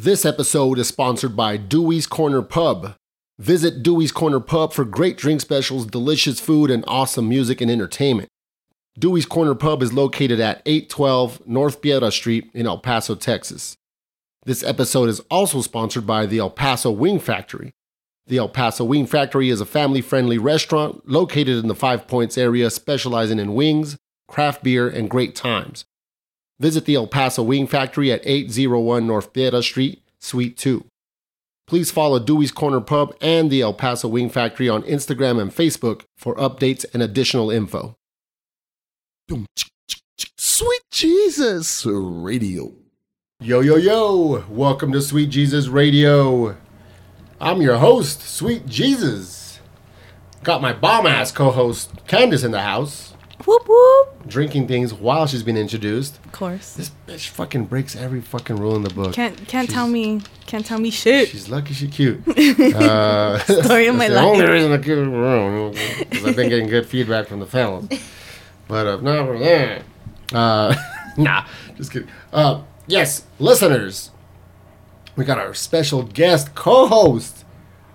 This episode is sponsored by Dewey's Corner Pub. Visit Dewey's Corner Pub for great drink specials, delicious food, and awesome music and entertainment. Dewey's Corner Pub is located at 812 North Piedra Street in El Paso, Texas. This episode is also sponsored by the El Paso Wing Factory. The El Paso Wing Factory is a family friendly restaurant located in the Five Points area specializing in wings, craft beer, and great times. Visit the El Paso Wing Factory at 801 North Piedra Street, Suite 2. Please follow Dewey's Corner Pub and the El Paso Wing Factory on Instagram and Facebook for updates and additional info. Sweet Jesus Radio. Yo, yo, yo! Welcome to Sweet Jesus Radio. I'm your host, Sweet Jesus. Got my bomb ass co host, Candace, in the house, Whoop whoop. drinking things while she's being introduced. Of course. This bitch fucking breaks every fucking rule in the book. Can't can't She's- tell me can't tell me shit. She's lucky she's cute. Uh, Story of my that's the only reason I keep it around because I've been getting good feedback from the fellas. But uh, not for that. Uh, nah, just kidding. Uh, yes, listeners, we got our special guest co-host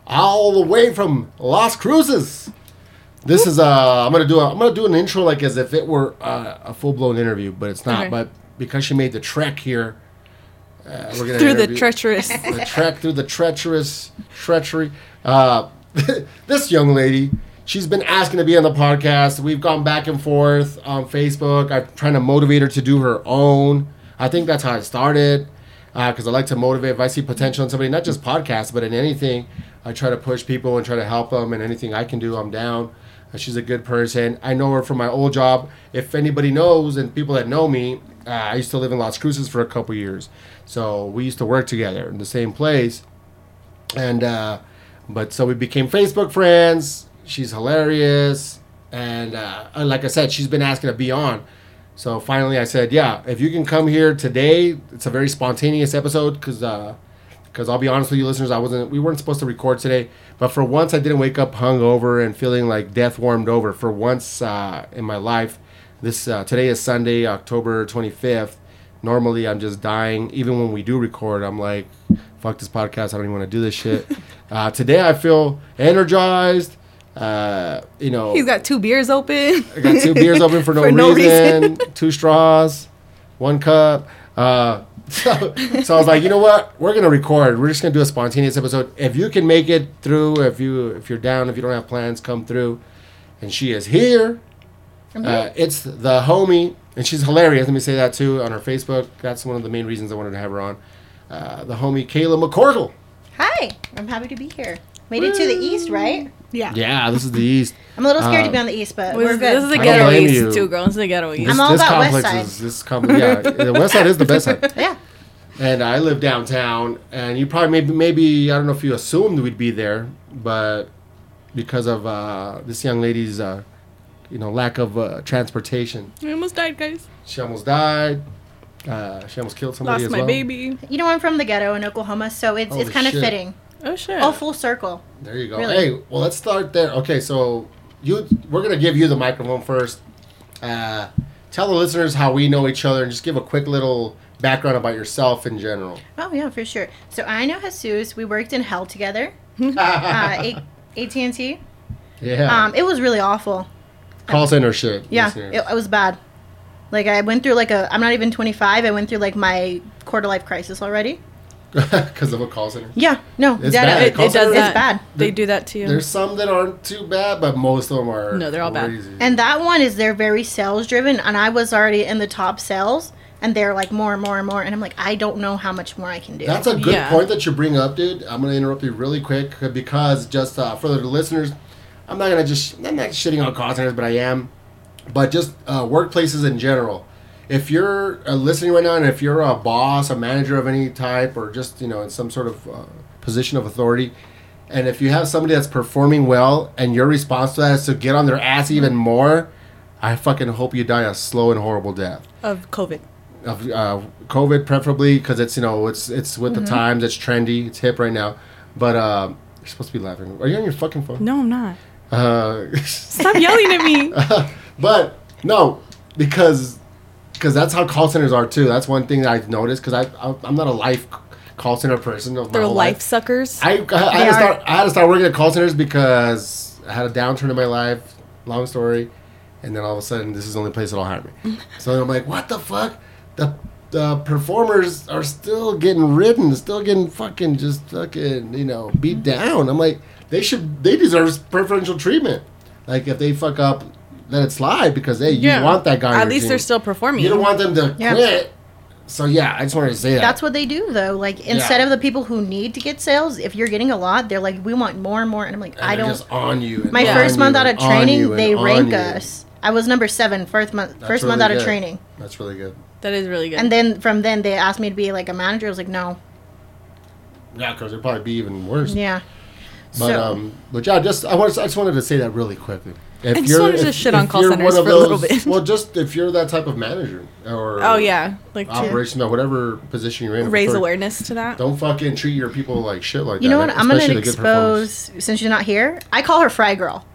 all the way from Las Cruces. This is uh, I'm gonna do a, I'm gonna do an intro like as if it were uh, a full blown interview, but it's not. Okay. But because she made the trek here, uh, we're gonna Through the treacherous. the trek through the treacherous treachery. Uh, this young lady, she's been asking to be on the podcast. We've gone back and forth on Facebook. I'm trying to motivate her to do her own. I think that's how it started because I like to motivate. If I see potential in somebody, not just podcasts, but in anything, I try to push people and try to help them. And anything I can do, I'm down. Uh, She's a good person. I know her from my old job. If anybody knows and people that know me, uh, I used to live in Las Cruces for a couple years. So we used to work together in the same place. And, uh, but so we became Facebook friends. She's hilarious. And uh, like I said, she's been asking to be on. So finally I said, yeah, if you can come here today, it's a very spontaneous episode because because I'll be honest with you, listeners, I wasn't we weren't supposed to record today, but for once I didn't wake up hungover and feeling like death warmed over. For once uh, in my life, this uh, today is Sunday, October twenty fifth. Normally I'm just dying. Even when we do record, I'm like, fuck this podcast. I don't even want to do this shit. uh, today I feel energized. Uh, you know, He's got two beers open. I got two beers open for no, For no reason, two straws, one cup. So, so I was like, you know what? We're gonna record. We're just gonna do a spontaneous episode. If you can make it through, if you if you're down, if you don't have plans, come through. And she is here. Uh, it's the homie, and she's hilarious. Let me say that too on her Facebook. That's one of the main reasons I wanted to have her on. Uh, the homie Kayla McCorkle. Hi, I'm happy to be here. Made it to the east, right? Yeah. Yeah, this is the East. I'm a little scared Uh, to be on the east, but This, we're good. this is the I ghetto east you. too, girl. This is the ghetto east. This, I'm all this about West complex Side. is this com- yeah. The West Side is the best side. yeah. and I live downtown. And you probably maybe maybe I don't know if you assumed we'd be there, but because of uh, this young lady's uh, you know lack of uh, transportation, I almost died, guys. she almost died. Uh, she almost killed somebody Lost as my well. baby. You know, I'm from the ghetto in Oklahoma, so it's Holy it's kind of fitting. Oh shit. Oh, full circle. There you go. Really? Hey, well let's start there. Okay, so you we're gonna give you the microphone first. Uh, tell the listeners how we know each other and just give a quick little background about yourself in general. Oh yeah, for sure. So I know Jesus. We worked in hell together. uh, AT and T. Yeah. Um, it was really awful. Call center shit. Yeah, it, it was bad. Like I went through like a. I'm not even 25. I went through like my quarter life crisis already. because of a call center. Yeah. No. It's dead bad. end. it, it does center- It's bad. They do that to you. There's some that aren't too bad, but most of them are. No, they're all bad. And that one is they're very sales driven, and I was already in the top sales, and they're like more and more and more, and I'm like, I don't know how much more I can do. That's a good Yeah. point that you bring up, dude. I'm gonna interrupt you really quick because just uh, for the listeners, I'm not gonna just I'm not shitting on call centers, but I am. But just uh, workplaces in general. If you're uh, listening right now, and if you're a boss, a manager of any type, or just you know in some sort of uh, position of authority, and if you have somebody that's performing well, and your response to that is to get on their ass even more, I fucking hope you die a slow and horrible death of COVID. of uh, COVID, preferably because it's you know it's it's with Mm-hmm. the times, it's trendy, it's hip right now. But uh, you're supposed to be laughing. Are you on your fucking phone? No, I'm not. Uh, Stop yelling at me. but no, because because that's how call centers are too. That's one thing that I've noticed because I, I I'm not a life call center person of my They're whole life life. suckers. I, I, had to start. I had to start working at call centers because I had a downturn in my life. Long story, and then all of a sudden, this is the only place that'll hire me. so I'm like, what the fuck? The the performers are still getting ridden, still getting fucking just fucking you know beat mm-hmm. down. I'm like, they should, they deserve preferential treatment. Like if they fuck up, let it slide because hey, you want that guy. At your least team. they're still performing. You don't want them to Yeah. quit. So yeah, I just wanted to say that. That's what they do though. Like instead Yeah. of the people who need to get sales, if you're getting a lot, they're like, we want more and more, and I'm like, And I don't. just on you. and My on first you month out of training, they rank you. us. I was number seven first month. That's first really month out of training, That's really good. that is really good. and then from then they asked me to be like a manager. I was like, no, Yeah, because it'd probably be even worse. yeah. But so, um, but yeah, just I want I just wanted to say that really quickly. If I just wanted to shit on call you're centers one of for a little bit. well, just if you're that type of manager or oh yeah, like to operation or whatever position you're in, raise for- awareness to that. Don't fucking treat your people like shit like you that. You know what? I'm gonna especially the good performers. expose since you're not here. I call her Fry Girl.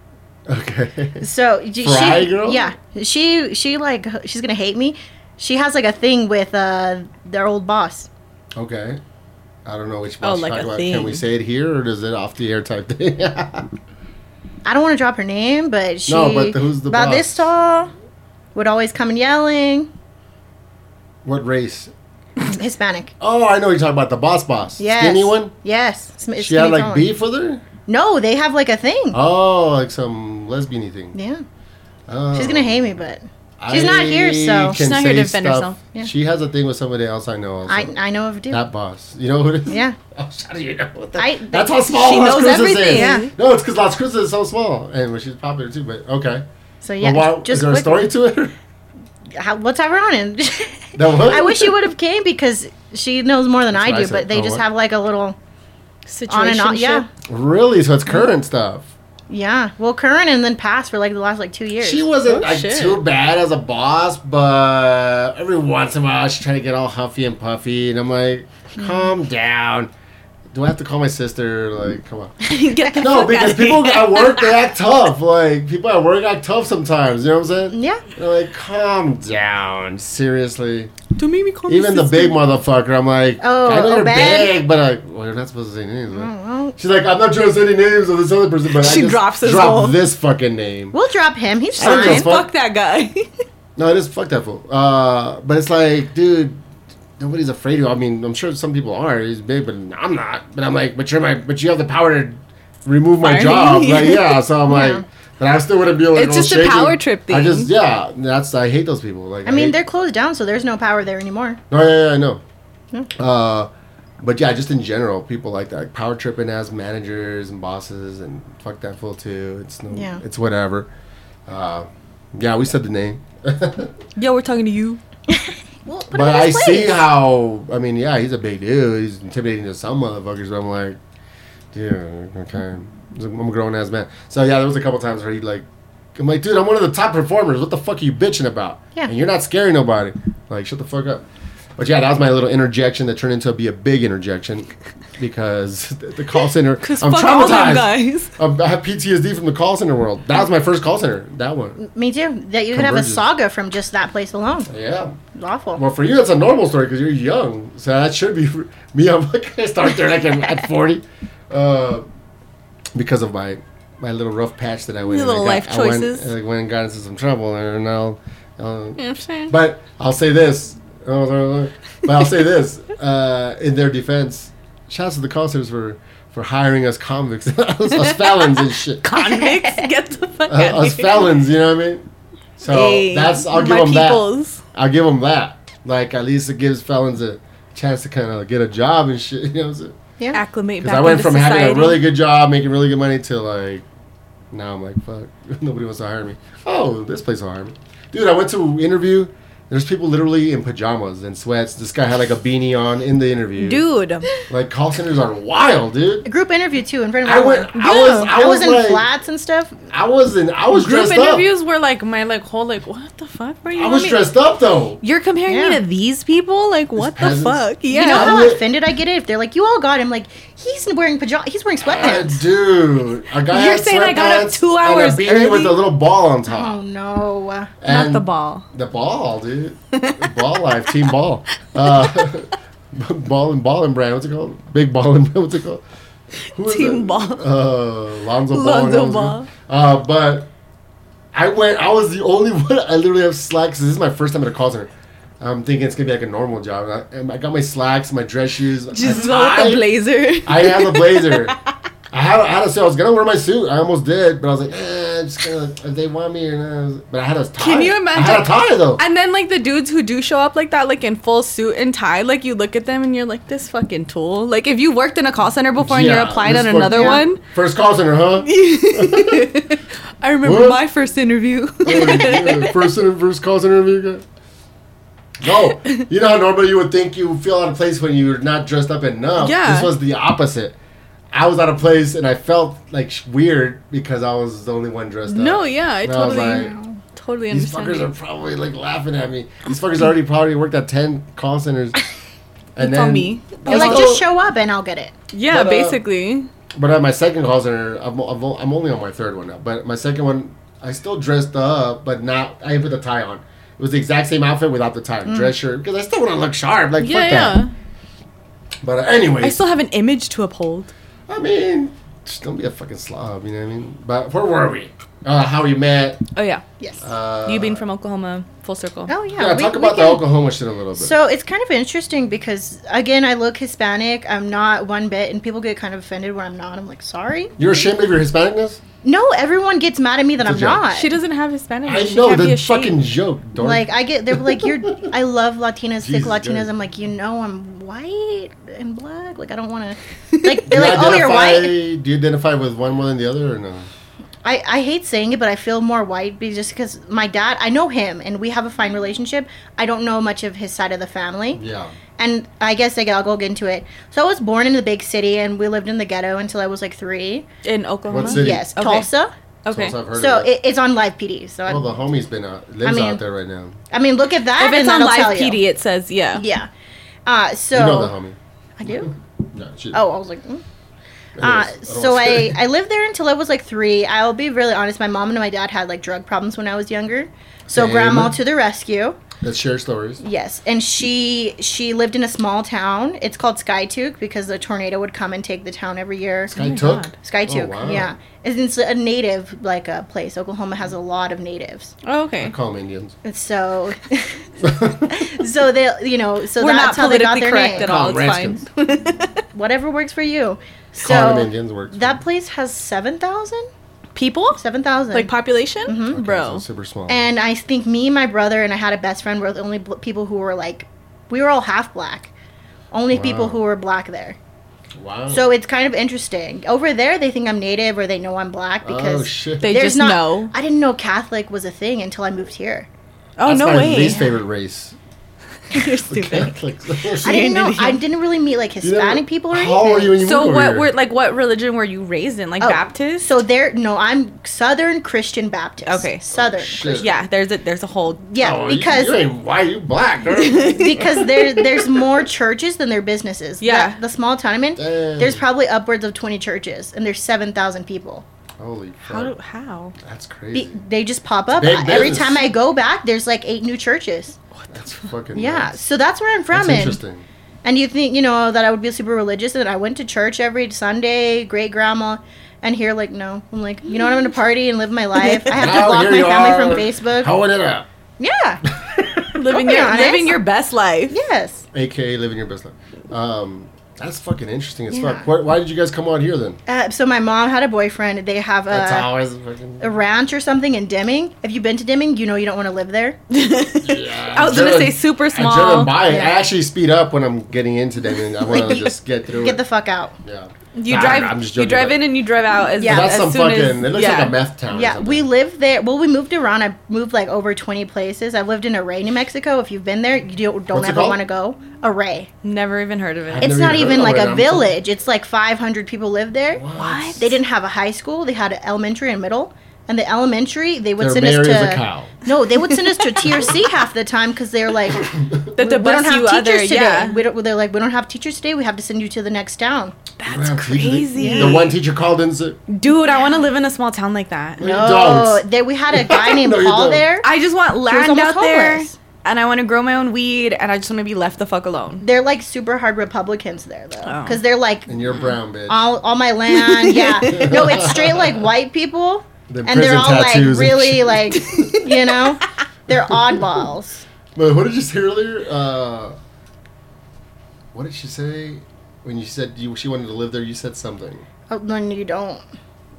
Okay. So she, Fry she- Girl? yeah, she she like she's gonna hate me. She has like a thing with uh their old boss. okay. I don't know which Oh, boss like a talking about. Can we say it here or is it off the air type thing? I don't want to drop her name, but she No, but who's the about boss? this tall would always come and yelling. what race? Hispanic. Oh, I know you're talking about the boss boss. Yes. Skinny one? Yes. Sm- She had like beef with her? No, they have like a thing. Oh, like some lesbian thing. Yeah. Oh. She's gonna hate me, but she's not here, so- She's not here to defend stuff. herself. Yeah. She has a thing with somebody else I know. Also. I I know of a dude. that boss. You know who it is? Yeah. Oh, how do you know? What the- I- That's how small She Las knows Cruces everything. is. Yeah. No, it's because Las Cruces is so small, and well, she's popular too. But okay. So yeah, well, why, just is there a story to it? How, what's ironic? That what? I wish she would have came because she knows more than That's I what I do. But they Oh, just what? have like a little Situation. on and on. Yeah, really? So it's current stuff. Yeah. Well, current and then past for like the last like two years. She wasn't Oh, like shit. too bad as a boss, but every once in a while she tried to get all huffy and puffy, and I'm like, Hmm. calm down. Do I have to call my sister? Like, come on. Get the No, fuck because outta people here. at work they act tough. Like people at work act tough sometimes. You know what I'm saying? yeah. They're like, calm down. Seriously. Don't make call Even you the sister. big motherfucker, I'm like, Oh, I know you're Obed? big, but I, well, you're not supposed to say names. Oh, Right? well, She's like, I'm not trying to say any names of this other person, but She I just drops his drop whole- this fucking name. we'll drop him. He's I don't fine. fuck. Fuck that guy. No, it is fuck that fool. Uh, but it's like, dude, nobody's afraid of. I mean, I'm sure some people are. He's big, but I'm not. But I'm like, but you're my, but you have the power to remove my Fire job. me. Like, yeah. So I'm Yeah. like, but I still wouldn't be like. It's all just a shaky. power trip thing. I just, yeah. That's I hate those people. Like, I mean, hate- they're closed down, so there's no power there anymore. No, yeah, yeah, I know. Uh, but yeah, just in general, people like that, like power tripping as managers and bosses, and fuck that fool too. It's no, Yeah. it's whatever. Uh, yeah, we said the name, yeah, we're talking to you. Well, but I his see how. I mean, yeah, he's a big dude. He's intimidating to some motherfuckers, but I'm like, dude, okay, I'm a grown ass man. So yeah, there was a couple times where he like. I'm like, dude, I'm one of the top performers. What the fuck are you bitching about? Yeah. And you're not scaring nobody. Like, shut the fuck up. But yeah, that was my little interjection that turned into be a big interjection because the call center. I'm fuck all them traumatized. guys. I'm- I have PTSD from the call center world. That was my first call center. That one. Me too. That you could have a saga from just that place alone. Yeah. It's awful. Well, for you, that's a normal story because you're young. So that should be for me. I'm like, I start there like I'm at 40 uh, because of my my little rough patch that I went. Your little got- life I went- choices. I went and got into some trouble, and now. Uh, You know what I'm saying? But I'll say this. Oh, no, no. But I'll say this. Uh, in their defense, shouts to the call centers for, for hiring us convicts, us, felons and shit. Convicts, get the fuck Uh, out of us here. felons, you know what I mean? So Hey, that's I'll give them that. I'll give them that. Like at least it gives felons a chance to kind of get a job and shit. You know what I'm saying? Yeah. Acclimate Because back I went into from society. having a really good job, making really good money, to like now I'm like fuck, nobody wants to hire me. Oh, this place will hire me, dude. I went to interview. There's people literally in pajamas and sweats. This guy had like a beanie on in the interview. Dude, like call centers are wild, dude. A group interview too in front of I went. everyone. I was. I, I was, was in like, flats and stuff. I was in. I was group dressed interviews were like my like whole like what the fuck were you? I was me- dressed up though. You're comparing Yeah. me to these people? Like what the peasants. fuck? Yeah. You know how offended I get it if they're like, "You all got him." Like he's wearing pajamas. He's wearing Uh, sweatpants. dude, a guy You're saying I got up sweatpants two and hours a beanie with a little ball on top. oh no. Not the ball. The ball, dude. The ball life, team ball. Uh, ball and ball and brand. What's it called? Big ball and what's it called? Who is Team it? Ball. Uh, Lonzo Ball. Lonzo Ball. Uh, but I went. I was the only one. I literally have slacks. This is my first time at a call center. I'm thinking it's gonna be like a normal job. I, I got my slacks, my dress shoes. Just a with tie. blazer. I have a blazer. I had, I had to say I was gonna wear my suit. I almost did, but I was like, eh, I'm just gonna if they want me or not. But I had a tie. Can you imagine? I had a tie though. And then like the dudes who do show up like that, like in full suit and tie, like you look at them and you're like, this fucking tool. Like if you worked in a call center before and you're applying on another yeah. one, First call center, huh? I remember What? my first interview. First first call center interview. Guy. No, you know how normally you would think you feel out of place when you're not dressed up enough. Yeah. This was the opposite. I was out of place and I felt like sh- weird because I was the only one dressed up. no, yeah, I And I was totally, like, totally These understand. fuckers are probably like laughing at me. These fuckers already probably worked at ten call centers. And It's on me. I You're like, just show up and I'll get it. yeah, But, uh, basically. But at my second call center, I'm, I'm, I'm only on my third one now. But my second one, I still dressed up, but not. I put the tie on. It was the exact same outfit without the tie, dress shirt, because I still want to look sharp. Like Mm. Yeah, fuck yeah. that. But uh, anyways, I still have an image to uphold. I mean, just don't be a fucking slob. You know what I mean? But where were we? Uh, how we met? Oh yeah, Yes. Uh, you being from Oklahoma, full circle. oh yeah. Yeah, we- talk we about the Oklahoma shit a little bit. So it's kind of interesting because again, I look Hispanic. I'm not one bit, and people get kind of offended when I'm not. I'm like, sorry. You're ashamed of your Hispanicness? No, everyone gets mad at me that It's a I'm not. She doesn't have Hispanic. I she know the fucking joke. Dork. like I get, they're like, you're. I love Latinas, thick Jesus Latinas. Christ. I'm like, you know, I'm white and black. Like I don't want to. Like Do they're you like, oh, you're identify- white. Do you identify with one more than the other, or no? I, I hate saying it, but I feel more white be- just because my dad, I know him and we have a fine relationship. I don't know much of his side of the family. Yeah. And I guess like, I'll go get into it. So I was born in the big city and we lived in the ghetto until I was like three. in Oklahoma. What city? Yes, Okay. Tulsa. Okay. So I've heard So of it. it, it's on live PD. So I, the homie's been out, lives mean- out there right now. I mean, look at that. If it's on live PD, it says yeah. Yeah. Uh, so You know the homie. I do. No, she, Oh, I was like. mm. Uh, so I. I lived there until I was like three. I'll be really honest. My mom and my dad had like drug problems when I was younger. So Same. grandma to the rescue. Let's share stories. Yes, and she she lived in a small town. It's called Skiatook because the tornado would come and take the town every year. I oh my took. God. Skiatook, Oh, wow. yeah, it's, it's a native like a place. Oklahoma has a lot of natives, Oh, I okay. call them Indians. and so so they you know so We're not that's how they got politically their correct name. at all. Call It's 'em fine. Whatever works for you. Calling them So Indians works. that place has seven thousand. People Seven thousand. like population, mm-hmm. Okay, bro. so super small. and I think me, my brother, and I had a best friend were the only bl- people who were like, we were all half black. Only people who were black there. wow. So it's kind of interesting. Over there, they think I'm native or they know I'm black oh, because oh shit. They there's just not. know. I didn't know Catholic was a thing until I moved here. Oh That's no my way. least favorite race. You're stupid. I didn't know. I didn't really meet like You never- Hispanic people or anything. How old were you when you So over what here? were like what religion were you raised in? Like Oh, Baptist? So there, no, I'm Southern Christian Baptist. Okay. Southern. Oh, shit. Yeah, there's a there's a whole Yeah, Oh, you- because you, ain't why you black, girl. because there there's more churches than there are businesses. Yeah. The, the small town I'm in, Dang. there's probably upwards of 20 churches, and there's 7,000 people. Holy how do, fuck. how? That's Be, crazy. they just pop up. big Every business. time I go back, there's like eight new churches. What That's fucking Yeah, nuts. so that's where I'm from. That's and, interesting. and you think, you know, that I would be super religious, and I went to church every Sunday, great grandma. And here, like, no. I'm like, you know what? I'm going to party and live my life. I have to block my family are, from Facebook. Hoeing it up. yeah. Living your honest. living your best life. Yes. AKA living your best life. Um, that's fucking interesting as Yeah. fuck. Why, why did you guys come out here then? Uh, so my mom had a boyfriend. They have That's a, always fucking. a ranch or something in Deming. Have you been to Deming? You know you don't want to live there. Yeah, I was gonna say super I small. driven by. Yeah. I actually speed up when I'm getting into Deming. I want to just get through Get it. the fuck out. yeah. You Nah, drive I'm just you drive in and you drive out as, Yeah. That's as some soon fucking. as it looks yeah. like a meth town. Yeah, we lived there. Well, we moved around. I moved like over 20 places. I lived in Arrey, New Mexico. If you've been there, you don't, don't ever want to go. Arrey. Never even heard of it. I've It's not even even like of a it. I'm village. It's like 500 people live there. What? They didn't have a high school. They had an elementary and middle. And the elementary, they would Their send us to. is a cow. No, they would send us to T or C half the time because they're like, that the we don't have teachers other today. yeah. We don't, they're like, we don't have teachers today. We have to send you to the next town. That's crazy. The one teacher called in. Said, Dude, I want to live in a small town like that. No, you don't. there we had a guy named No, Paul there. I just want land out there. homeless. and I want to grow my own weed, and I just want to be left the fuck alone. They're like super hard Republicans there though, Oh. because they're like And you're brown, bitch. all all my land. Yeah, no, it's straight like white people, The and they're all like really like, you know, they're oddballs. But what did you say earlier? Uh, what did she say when you said you, she wanted to live there? You said something. Oh, no, you don't.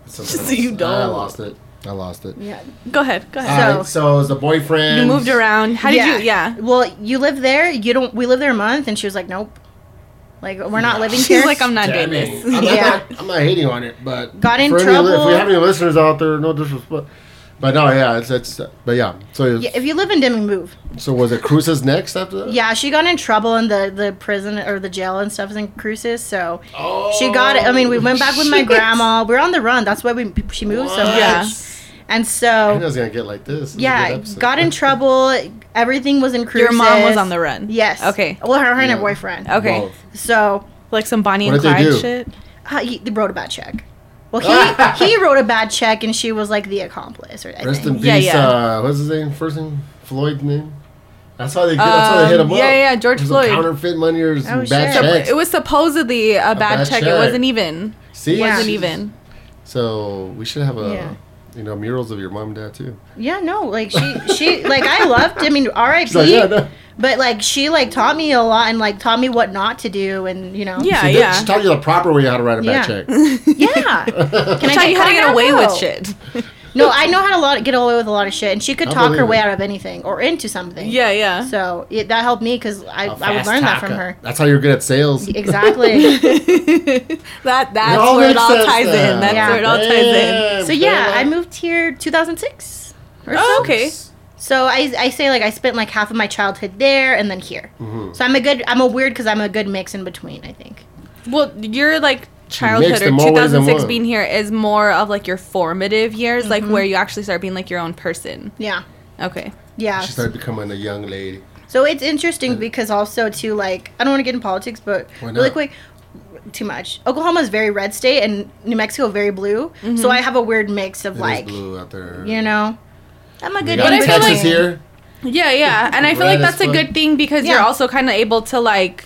something So you else. don't. I lost it. I lost it. Yeah. Go ahead. Go All ahead. right, so as a boyfriend, you moved around. How did you? Yeah. Well, you live there. You don't. We live there a month, and she was like, "Nope." Like we're not living She's here. like, I'm not doing Damn this. I'm, Yeah. I'm, not, I'm not hating on it, but Got in trouble. any li- if we have any listeners out there, no disrespect. But no, yeah, it's it's. But yeah, so it's- Yeah, if you live in Deming, move. so was it Cruces next after that? Yeah, she got in trouble in the the prison or the jail and stuff is in Cruces. So Oh, she got it. I mean, we went back with my oh, grandma. We're on the run. That's why we she moved so What? much. Yeah. And so knew it was gonna get like this. This is a good yeah, got in trouble. Everything was in Cruces. Your mom was on the run. Yes. Okay. Well, her, her and her Yeah. boyfriend. Okay. Both. So Like some Bonnie What and Clyde shit. uh, he, he wrote a bad check. Well, he he wrote a bad check, and she was like the accomplice. Or I Rest in peace. Yeah, yeah. Uh, what's his name? First name Floyd's name. That's how they. Get, that's how they hit him Um, up. yeah, yeah, George Floyd. Counterfeit money or some Oh, bad shit. checks. It was supposedly a, bad, bad check. check. It wasn't even. See, Yeah. Wasn't even. So we should have a, Yeah. You know, murals of your mom and dad too. Yeah, no, like she she like I loved. I mean, R.I.P. Like, yeah, no. But like she like taught me a lot and like taught me what not to do and you know. Yeah, She, did, yeah. she taught you the proper way how to write a bad Yeah. check. Yeah. Can I Tell you how to get away with shit. No, I know how to lot, get away with a lot of shit, and she could I talk her way it. out of anything or into something. yeah, yeah. So it, that helped me because I, I would fast learn that from her. That's how you're good at sales. Exactly. that that's all where it all ties now. in. That's Yeah. where it all ties in. So yeah, I moved here 2006. Or Oh, so. okay. So I, I say like I spent like half of my childhood there and then here. Mm-hmm. So I'm a good I'm a weird because I'm a good mix in between. I think. Well, you're like childhood or in more ways than 2006 being here is more of like your formative years, like Mm-hmm. where you actually start being like your own person. Yeah. Okay. Yeah. She started becoming a young lady. So it's interesting because also too like I don't want to get in politics, but really quick, too much. Oklahoma is very red state and New Mexico very blue. Mm-hmm. So I have a weird mix of It is like blue out there. you know, I'm a good. got I feel Texas like- here. Yeah, yeah, and I feel Red like that's a good thing because you're also kind of able to like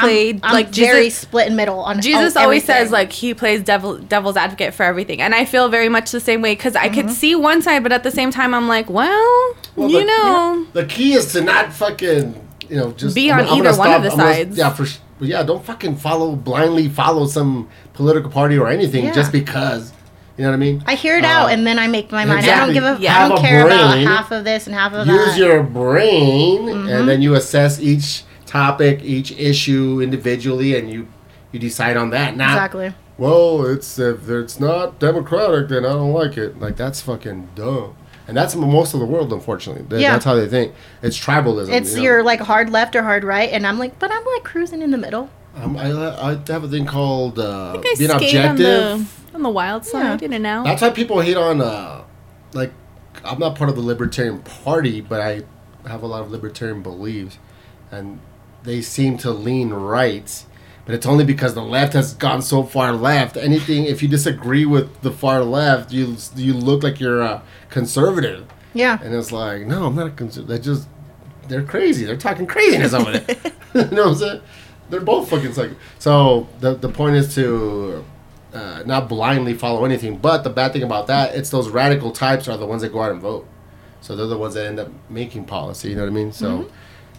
play I'm, I'm like very Jesus. split in middle on Jesus on always says like he plays devil devil's advocate for everything, and I feel very much the same way because I Mm-hmm. could see one side, but at the same time I'm like, well, Well, you the- know, The key is to not fucking, you know, just Be I'm- on I'm either gonna one of stop- the I'm gonna- sides. yeah, for sh- yeah. Don't fucking follow blindly follow some political party or anything Yeah. just because. You know what I mean? I hear it Uh, out and then I make my mind. I don't give a. Yeah. I don't a care about half of this and half of Use that. your brain, Mm-hmm. and then you assess each topic, each issue individually, and you you decide on that. Not exactly. well, it's if it's not democratic, then I don't like it. Like that's fucking dumb. And that's most of the world, unfortunately. Th- Yeah. That's how they think. It's tribalism. It's you know? your like hard left or hard right, and I'm like, but I'm like cruising in the middle. Um, I, I have a thing called uh, I being skate on objective. the on the wild side, Yeah. in and out. That's why people hate on, uh, like, I'm not part of the Libertarian Party, but I have a lot of libertarian beliefs, and they seem to lean right. But it's only because the left has gone so far left. Anything, if you disagree with the far left, you you look like you're a conservative, Yeah. and it's like, no, I'm not a conservative. They just they're crazy. They're talking craziness over there. you know what I'm saying? They're both fucking psycho. So the the point is to uh, not blindly follow anything. But the bad thing about that, it's those radical types are the ones that go out and vote. So they're the ones that end up making policy. You know what I mean? So, Mm-hmm.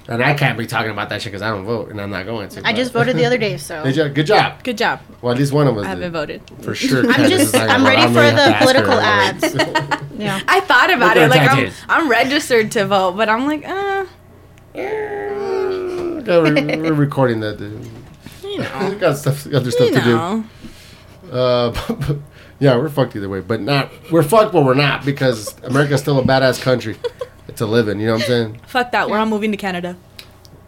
And I can't be talking about that shit because I don't vote, and I'm not going to. I but- just voted the other day, so Did you? Good job. Good job. Well, at least one of us I haven't did. voted. For sure. I'm just- is not I'm gonna ready vote. for the have to ask political ads. yeah. I thought about Look it. Like I'm. I'm registered to vote, but I'm like, uh, Okay, we're, we're recording that, dude. you know, got stuff, other stuff you to do. know. Uh, yeah, we're fucked either way, but not we're fucked, but we're not because America's still a badass country to live in. You know what I'm saying? Fuck that. We're all moving to Canada.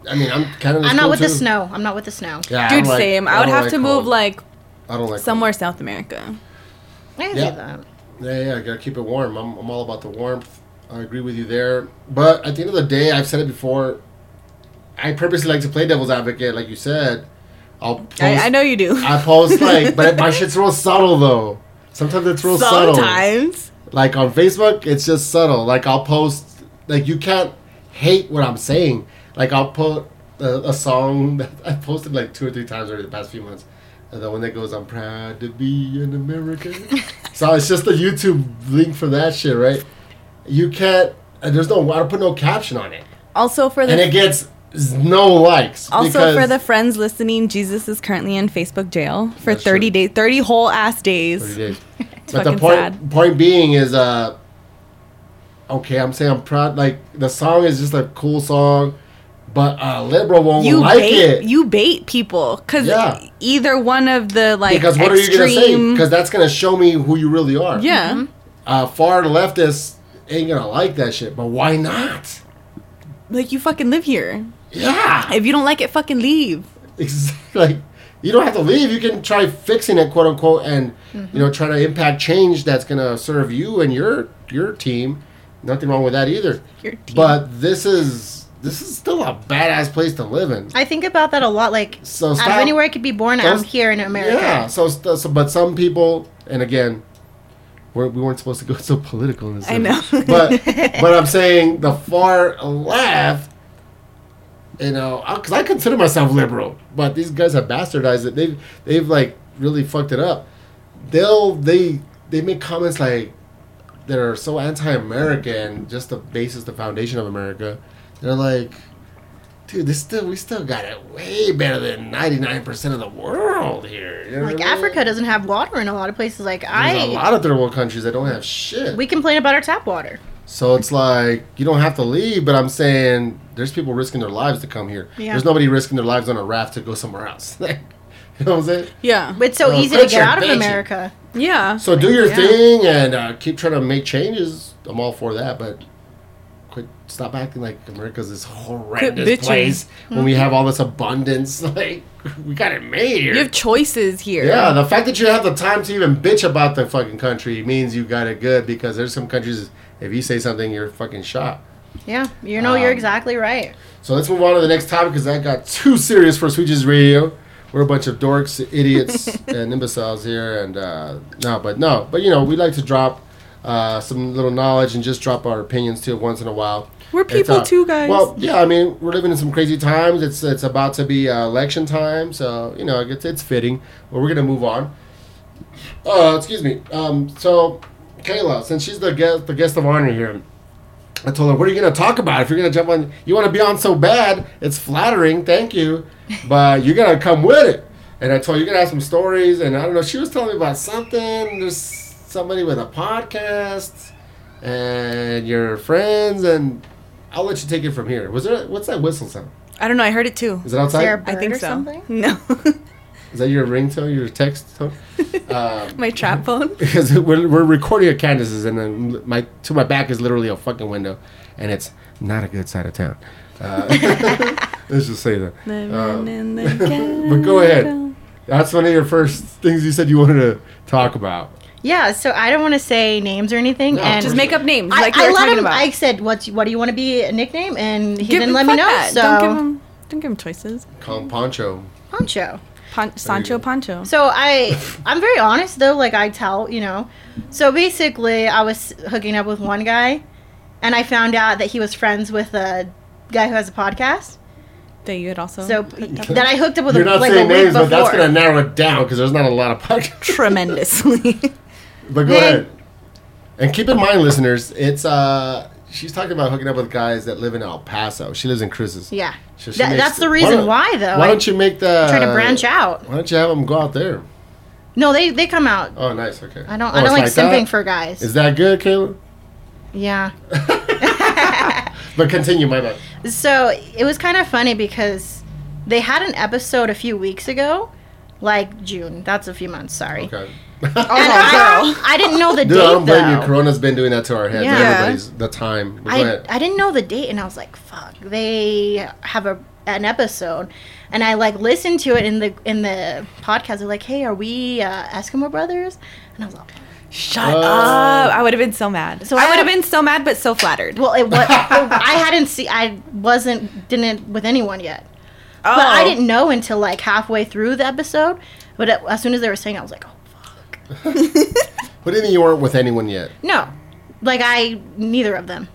I mean, I'm kind of. I'm not with the snow. I'm not with the snow. Yeah, Dude, don't like- same. I would have like to move like I don't like somewhere South America. I Yeah. see that. cold. Yeah, I gotta keep it warm. I'm, I'm all about the warmth. I agree with you there. But at the end of the day, I've said it before. I purposely like to play devil's advocate, like you said. I'll post, I, I know you do. I post like, but my shit's real subtle though. Sometimes it's real subtle. Sometimes. Like on Facebook, it's just subtle. Like I'll post, like you can't hate what I'm saying. Like I'll put a, a song that I posted like two or three times over the past few months. And the one that goes, "I'm proud to be an American." so it's just a YouTube link for that shit, right? You can't. There's no. I don't put no caption on it, Also for the. and it gets no likes. also for the friends listening, Jesus is currently in Facebook jail for 30 true. days, 30 whole ass days. 30 days. But the point sad. point being is uh okay i'm saying i'm proud like the song is just a cool song but a liberal won't You like bait it you bait people because Yeah. either one of the like because what are you gonna say because that's gonna show me who you really are yeah mm-hmm. uh far leftists ain't gonna like that shit but why not like you fucking live here. yeah If you don't like it, fucking leave. Exactly. Like you don't have to leave. You can try fixing it, quote unquote, and you mm-hmm. know try to impact change that's gonna serve you and your your team. Nothing wrong with that either. But this is this is still a badass place to live in. I think about that a lot. Like, So uh, out of anywhere I could be born, I'm here in America. Yeah. So, so but some people, and again, we're, we weren't supposed to go so political in this. I know. but but I'm saying the far left. You know, because I consider myself liberal, but these guys have bastardized it. They've they've like really fucked it up. They'll they they make comments like that are so anti-American, just the basis, the foundation of America. They're like, dude, this still we still got it way better than ninety nine percent of the world here. You know Like what I mean? Africa doesn't have water in a lot of places. Like There's I, a lot of third world countries that don't have shit. we complain about our tap water. So it's like you don't have to leave, but I'm saying there's people risking their lives to come here. Yeah. There's nobody risking their lives on a raft to go somewhere else. you know what I'm saying? Yeah. It's so Oh, easy to get out of bitch. America. Yeah. So do your Yeah. thing and uh, keep trying to make changes. I'm all for that, but quit. Stop acting like America's this horrendous place when we have all this abundance. Like we got it made here. You have choices here. Yeah, the fact that you have the time to even bitch about the fucking country means you got it good because there's some countries if you say something you're fucking shot. Yeah, you know, you're Um, exactly right. So let's move on to the next topic because that got too serious for Sweet Jesus Radio. We're a bunch of dorks, idiots, and imbeciles here, and uh, no, but no, but you know we like to drop uh, some little knowledge and just drop our opinions too once in a while. We're people uh, too, guys. Well, yeah, I mean we're living in some crazy times. It's it's about to be uh, election time, so you know it's it's fitting. But we're gonna move on. Uh, excuse me. Um, so Kayla, since she's the guest the guest of honor here, I told her, "What are you gonna talk about? If you're gonna jump on, you want to be on so bad. It's flattering, thank you, but you gotta come with it." And I told her, "You're gonna have some stories." And I don't know. She was telling me about something. There's somebody with a podcast, and your friends, and I'll let you take it from here. Was there? What's that whistle sound? I don't know. I heard it too. Is it outside? Is there a I bird think or so. something? No. Is that your ringtone? Your text tone? um, My trap phone. because we're, we're recording at Candace's, and then my to my back is literally a fucking window, and it's not a good side of town. Uh, let's just say that. Um, but go ahead. That's one of your first things you said you wanted to talk about. Yeah, so I don't want to say names or anything, No, and Just make up names I, like you I let him. about. I said, "What's what do you want to be a nickname?" And he Give- didn't let me know. that. So don't give him. Don't give him choices. Call him Poncho. Poncho. Pon- Sancho. Pancho. So I, I'm very honest though. Like I tell, you know. So basically, I was hooking up with one guy, and I found out that he was friends with a guy who has a podcast. That you had also. So that I hooked up with You're a, not like saying week names, before. but that's gonna narrow it down because there's not a lot of podcasts. tremendously. But go Hey. ahead. And keep in mind, listeners, it's uh, she's talking about hooking up with guys that live in El Paso. She lives in Cruces. yeah, So that's the why reason don't- why, though. Why don't you make the try to branch out. Why don't you have them go out there? No, they they come out. Oh, nice. Okay. I don't Oh, I don't it's like simping that? for guys. Is that good, Kayla? yeah. But continue, my bad. So it was kind of funny because they had an episode a few weeks ago, like June. That's a few months. Sorry. Okay. Oh, And I, I didn't know the Dude, date I don't blame you. Corona's been doing that to our heads. Yeah. Everybody's the time. But go I, ahead. I didn't know the date and I was like, fuck. They have a an episode and I like listened to it in the in the podcast. They're like, hey, are we uh, Eskimo brothers? And I was like, Shut Oh. up! I would have been so mad. So I I would have have- been so mad, but so flattered. well, it was. I hadn't seen. I wasn't didn't with anyone yet. oh, But I didn't know until like halfway through the episode. But it, as soon as they were saying, I was like, fuck. What do you mean you weren't with anyone yet? No, like I neither of them.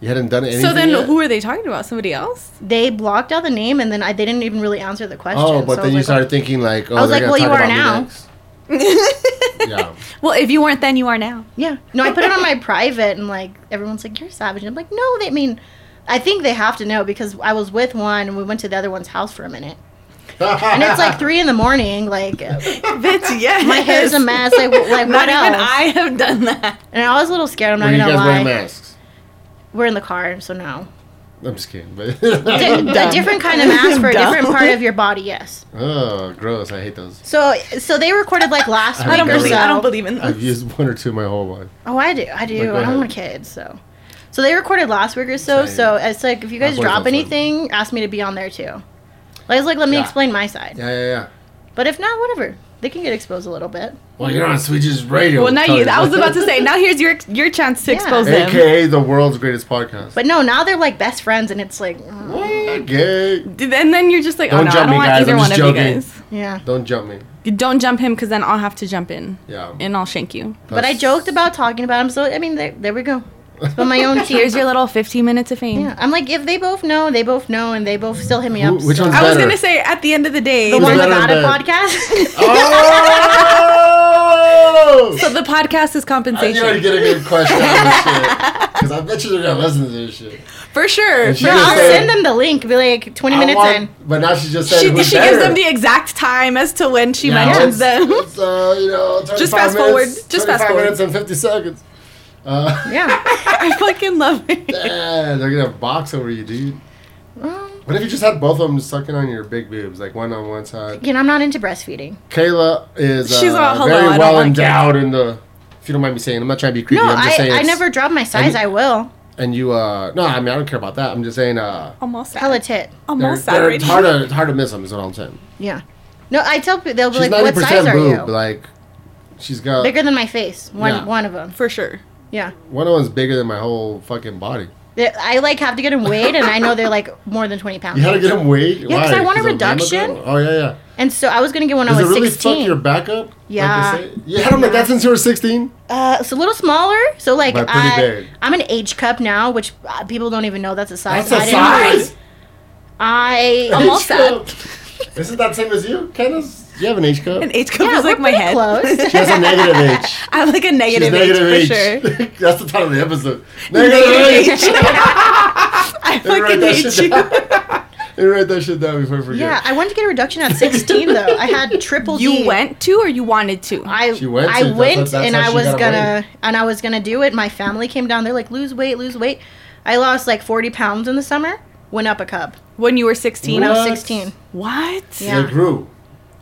You hadn't done anything. So then, yet? who are they talking about? Somebody else? They blocked out the name, and then I they didn't even really answer the question. Oh, but so I then you like, started thinking like, oh, I was they're like, well, you are about me now. yeah. Well, if you weren't then, you are now. Yeah. No, I put it on my private, and like everyone's like, "You're savage." And I'm like, "No, they I mean." I think they have to know because I was with one and we went to the other one's house for a minute. And it's like three in the morning. Like Bitch, yes. my hair's a mess. Like, wh- like Not what even else? I have done that. and I was a little scared. I'm not Were gonna guys lie. wearing masks? We're in the car, so no. I'm just kidding. But Di- a different kind of mask for a different part of your body. Yes. oh, gross! I hate those. So so they recorded like last week I don't or believe. so. I don't believe in I've used one or two my whole life. Oh, I do. I do. But go I don't ahead. want kids, so. So they recorded last week or so. So it's like if you guys drop anything, ask me to be on there too. Like, it's like let me Yeah. explain my side. Yeah, yeah, yeah. But if not, whatever. They can get exposed a little bit. Well, you're on Sweet Jesus radio. Well, now you. I was about to say. Now here's your your chance to Yeah. expose them. AKA the world's greatest podcast. But no, now they're like best friends, and it's like, mm, What? And then you're just like, oh Don't no, I don't me, want guys. either I'm one just of joking. you guys. yeah. Don't jump me. You don't jump him because then I'll have to jump in Yeah. and I'll shank you. But I joked about talking about him, so I mean, there, there we go. But my own Here's your little 15 minutes of fame. Yeah, I'm like, if they both know, they both know, and they both still hit me up. Who- which so- one's I was better? gonna say at the end of the day, the Who's one better without a podcast? Oh! so the podcast is I knew I'd compensation get a good question out of this shit. Because I bet you they're going to listen to this shit. for sure. And she no, just I'll said- send them the link. Be like, 20 I minutes want- in. But now she just said She, who's she better. gives them the exact time as to when she Yeah, mentions it's- them. It's, uh, you know, 25 fast minutes, forward. Just 25 fast forward. minutes and 50 seconds. Uh, Yeah. I fucking love it. damn, they're going to box over you, dude. Well, What if you just had both of them sucking on your big boobs, like one on one side? Again, I'm not into breastfeeding. Kayla is uh, She's all, "Hello, very I don't well like endowed in the. If you don't mind me saying, I'm not trying to be creepy. No, I'm just I, saying. I never drop my size. you- I will. And you, uh, no, I mean I don't care about that. I'm just saying, uh, Almost sad. Hella tit. they're, Almost sad they're- it's hard to it's hard to miss them. Is what I'm saying. Yeah. No, I tell people they'll be She's like, ninety "What size percent are you?" Like, she's got Bigger than my face. One Yeah. one of them. For sure. Yeah. one of them's bigger than my whole fucking body. I like have to get them weighed, and I know they're like more than 20 pounds. You had to get them weighed. Yeah, 'cause Why? I want a reduction. Oh yeah, yeah. And so I was gonna get one Does when it I was really 16. fuck your back up? Yeah. Like? You had them like that since you were 16. Uh, it's a little smaller. So like But pretty I, big. I'm an H cup now, which uh, people don't even know that's a size. That's a I size. I Almost cup. Isn't that same as you? Candace? You have an H cup. An H cup Yeah, is like my head. close. She has a negative H. I have like a She's negative, negative H, H. for sure. That's the title of the episode. Negative Negative H. H. I Let me write fucking that hate shit you. down. Let me write that shit down before I forget. yeah, I wanted to get a reduction at 16 though. I had triple D. You went to or you wanted to? I She went I to- that's went that's and I was gonna away. and I was gonna do it. My family came down. They're like, lose weight, lose weight. I lost like 40 pounds in the summer. Went up a cup when you were 16? when I was 16. What? Yeah. They grew.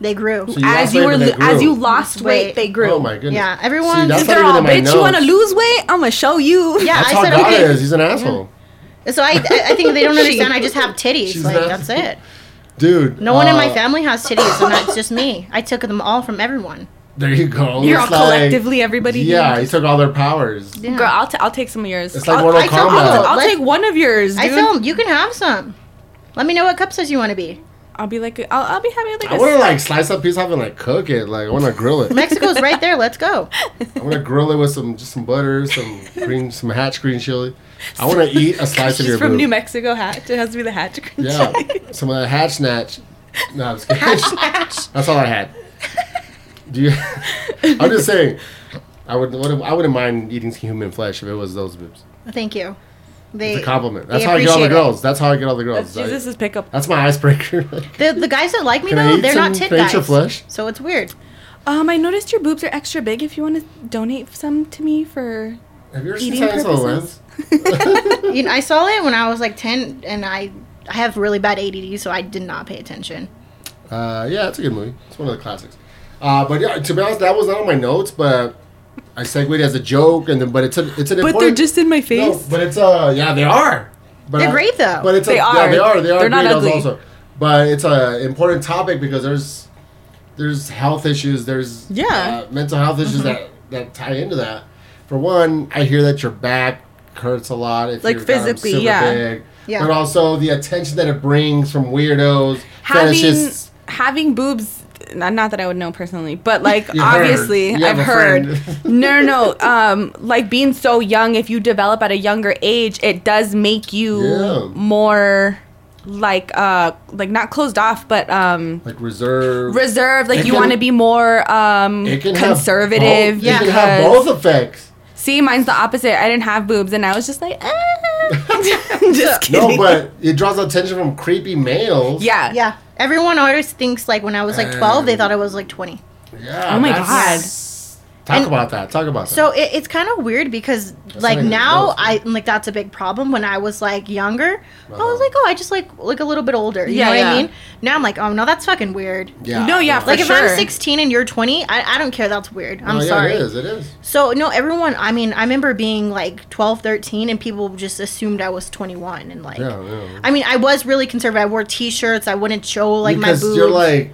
They grew. So you As you were lo- as you lost weight, Weight. they grew. Oh my goodness. Yeah, everyone- See, that's They're not all, even in my bitch, you want to lose weight? I'm gonna show you. Yeah, That's I how said God okay. is. He's an asshole. So I I think they don't understand. I just have titties. She's like that's it. Dude. No one in my uh, family has titties, and that's just me. I took them all from everyone. There you go. You're It's all like- collectively everybody. Yeah, here. he took all their powers. Yeah. Girl, I'll, t- I'll take some of yours. It's like I'll, Mortal I tell Kombat. people- I'll take one of yours, dude. I tell them you can have some. Let me know what cup size you want to be. I'll be like, I'll, I'll be happy with like I want to like slice up piece off and like cook it. Like I want to grill it. Mexico's right there. Let's go. I want to grill it with some just some butter, some green, some hatch green chili. I want to eat a slice of She's your from boob. New Mexico. Hatch. It has to be the Hatch. Green chili. yeah, some of that hatch snatch. No, I'm just kidding. That's all I had. Do you? I'm just saying. I would. I wouldn't mind eating human flesh if it was those boobs. Thank you. They It's a compliment. That's how I get all the appreciate it. girls. That's how I get all the girls. That's Jesus' pickup. That's my icebreaker. The the guys that like me Can though, they're not tit can I eat guys. your flesh? So it's weird. Um, I noticed your boobs are extra big. If you want to donate some to me for Have you ever seen Eating Silence of the purposes? You know, I saw it when I was like ten, and I I have really bad ADD, so I did not pay attention. Uh, yeah, it's a good movie. It's one of the classics. Uh, but yeah, to be honest, that was not on my notes, but I segued as a joke, and then but it's a it's an important But important. they're just in my no, face. but it's uh yeah they are. But They're I- great, though. But it's They a, are. Yeah, they are. They are. They're not ugly. Also, but it's a important topic because there's there's health issues. There's Yeah. uh, mental health issues that that tie into that. For one, I hear that your back hurts a lot if Like you're physically, super yeah. big. Yeah. But also the attention that it brings from weirdos, having fetishists. having boobs not, not that I would know personally, but like You obviously You have I've heard. no, no, no. Um, like being so young, if you develop at a younger age, it does make you Yeah. more like uh like not closed off, but um like reserve. reserved. Like It you want to be more um it can conservative. Have both, It can have both effects. See, mine's the opposite. I didn't have boobs, and I was just like, ah. just kidding. No, but it draws attention from creepy males. yeah, Yeah. Everyone always thinks like when I was like 12, they thought I was like 20. Yeah. Oh my that's- Talk And- about that. Talk about that. So it, it's kind of weird because like now close, I like that's a big problem. When I was like younger, I Uh-huh. was like, oh, I just like like a little bit older. You Yeah, know what yeah. I mean? Now I'm like, oh no, that's fucking weird. yeah. No, yeah, for Like if sure. I'm 16 and you're 20, I, I don't care. That's weird. I'm Oh, yeah, sorry. It is. It is. So no, everyone. I mean, I remember being like 12, 13, and people just assumed I was 21, and like, Yeah, yeah. I mean, I was really conservative. I wore T-shirts. I wouldn't show like because my boobs. you're like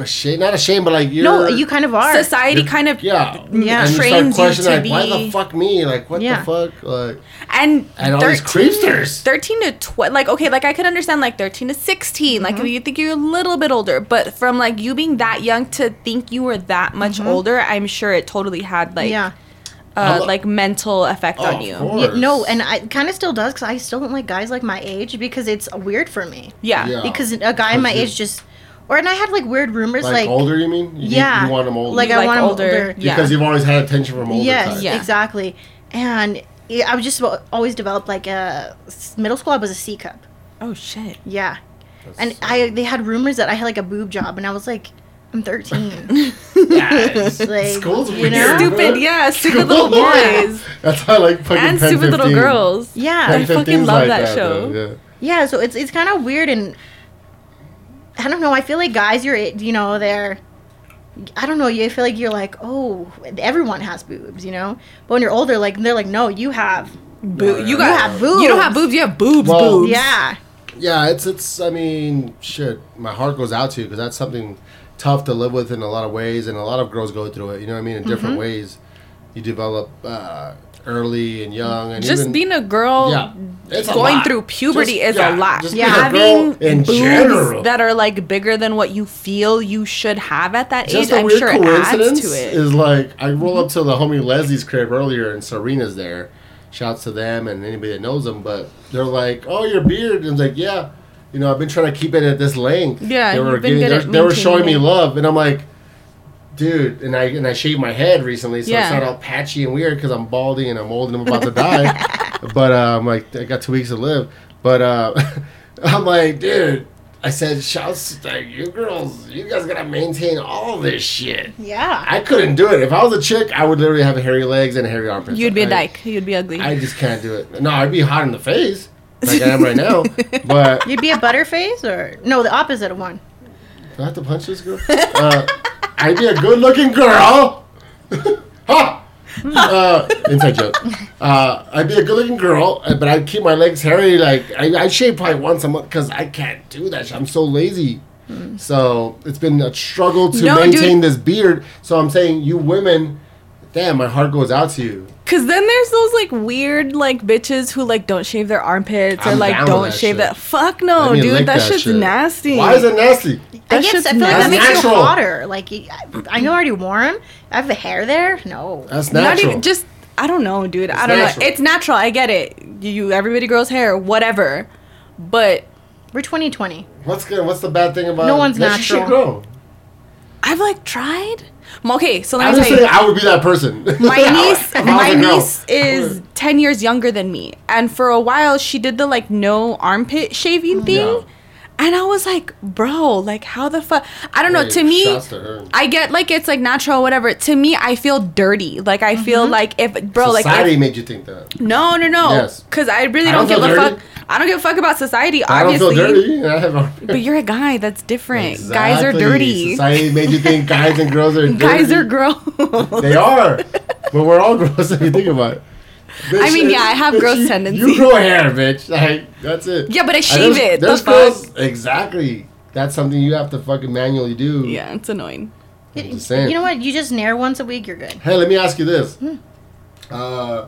ashamed, not ashamed, but like you're. no, you kind of are. Society kind of Yeah. Yeah. And you start trains you questioning, to like, why the fuck me? Like, what Yeah. the fuck? Like, and and all these 13 creepsters. 13 to 12 like okay like i could understand like 13 to 16 like Mm-hmm. if you think you're a little bit older but from like you being that young to think you were that much older i'm sure it totally had like Mm-hmm. yeah. uh, like mental effect Oh, on you course. Yeah, no, and I kind of still does because I still don't like guys like my age because it's weird for me. yeah, Yeah. Because a guy my age just, or and I had like weird rumors like, like, older, you mean? You, yeah, You want them older? Like, I like want 'em older, older. yeah. because you've always had attention from older yes, types. Yeah. exactly. And I was just always developed like a middle school. I was a C cup. oh shit Yeah, That's- and I they had rumors that I had like a boob job, and I was like, I'm 13. Yeah, it's- Like, school's you know? stupid yeah stupid little boys That's how I like fucking and Pen stupid little girls yeah, I fucking love like that show. though, yeah. So it's it's kind of weird, and I don't know. I feel like guys, you're you know they're. I don't know. You feel like you're like, oh, everyone has boobs, you know. But when you're older, like they're like, no, you have. Boo- yeah. you got have boobs. you don't have boobs you have boobs Well- boobs Yeah, Yeah, it's it's. I mean, shit. My heart goes out to you because that's something tough to live with in a lot of ways, and a lot of girls go through it. You know what I mean? In different Mm-hmm. ways, you develop uh, early and young, and just even, being a girl yeah, it's going lot. through puberty Just- is yeah, a lot. just Yeah. being a having girl in boobs general. that are like bigger than what you feel you should have at that Just age, a I'm weird sure it coincidence adds to it. is like I roll mm-hmm. up to the homie Leslie's crib earlier, and Serena's there. Shouts to them and anybody that knows them, but they're like, "Oh, your beard," and I was like, "Yeah." You know, I've been trying to keep it at this length. Yeah, they were you've been giving, good they, at they were showing me love, and I'm like, dude, and I and I shaved my head recently, so Yeah. it's not all patchy and weird because I'm balding and I'm old and I'm about to die. but uh, I'm like, I got two weeks to live. But uh, I'm like, dude, I said, shouts, like, you girls, you guys gotta maintain all this shit. yeah. I couldn't do it. If I was a chick, I would literally have hairy legs and hairy armpits. You'd be a I- dyke. You'd be ugly. I just can't do it. No, I'd be hot in the face, like I am right now. But You'd be a butterface, or no, the opposite of one. do I have to punch this girl? Uh, I'd be a good-looking girl. ha! Uh, inside joke. Uh, I'd be a good-looking girl, uh, but I'd keep my legs hairy. Like I, I shave probably once a month because I can't do that. I'm so lazy. So it's been a struggle to No, maintain dude. this beard. So I'm saying, you women, damn, my heart goes out to you. Cause then there's those like weird like bitches who like don't shave their armpits or I'm like don't that shave shit. that. Fuck no, dude. lick That, shit's shit. nasty. Why is it nasty? I guess shit's I feel like that makes Natural. you hotter. Like I I know already warm. I have the hair there. No. That's Not natural. even just. I don't know, dude. I don't natural. know. It's natural. I get it. You everybody grows hair, whatever. But We're 2020. What's good? What's the bad thing about No one's Let your shit natural. grow. I've like tried. Okay, so let I'm me just tell you. I would be that person. my niece If I was my niece is 10 years younger than me and for a while she did the like no armpit shaving mm. thing Yeah. And i was like bro like how the fuck i don't know Hey, to me to i get like it's like natural whatever to me i feel dirty like i feel mm-hmm. like if bro like Society made you think that. no no no Yes. because i really I don't, don't give a fuck i don't give a fuck about society Obviously. I don't obviously feel dirty. I have but you're a guy that's different guys are dirty Society made you think guys and girls are dirty. guys are gross They are. But we're all gross if you think about it. Bitch, I mean, yeah, I have bitch, gross you, tendencies. You grow hair, bitch. Like, that's it. Yeah, but I shave there's- it. The There's fuck? girls, exactly. That's something you have to fucking manually do. yeah it's annoying I'm. You know what? You just nair once a week. You're good. Hey, let me ask you this. Hmm. Uh,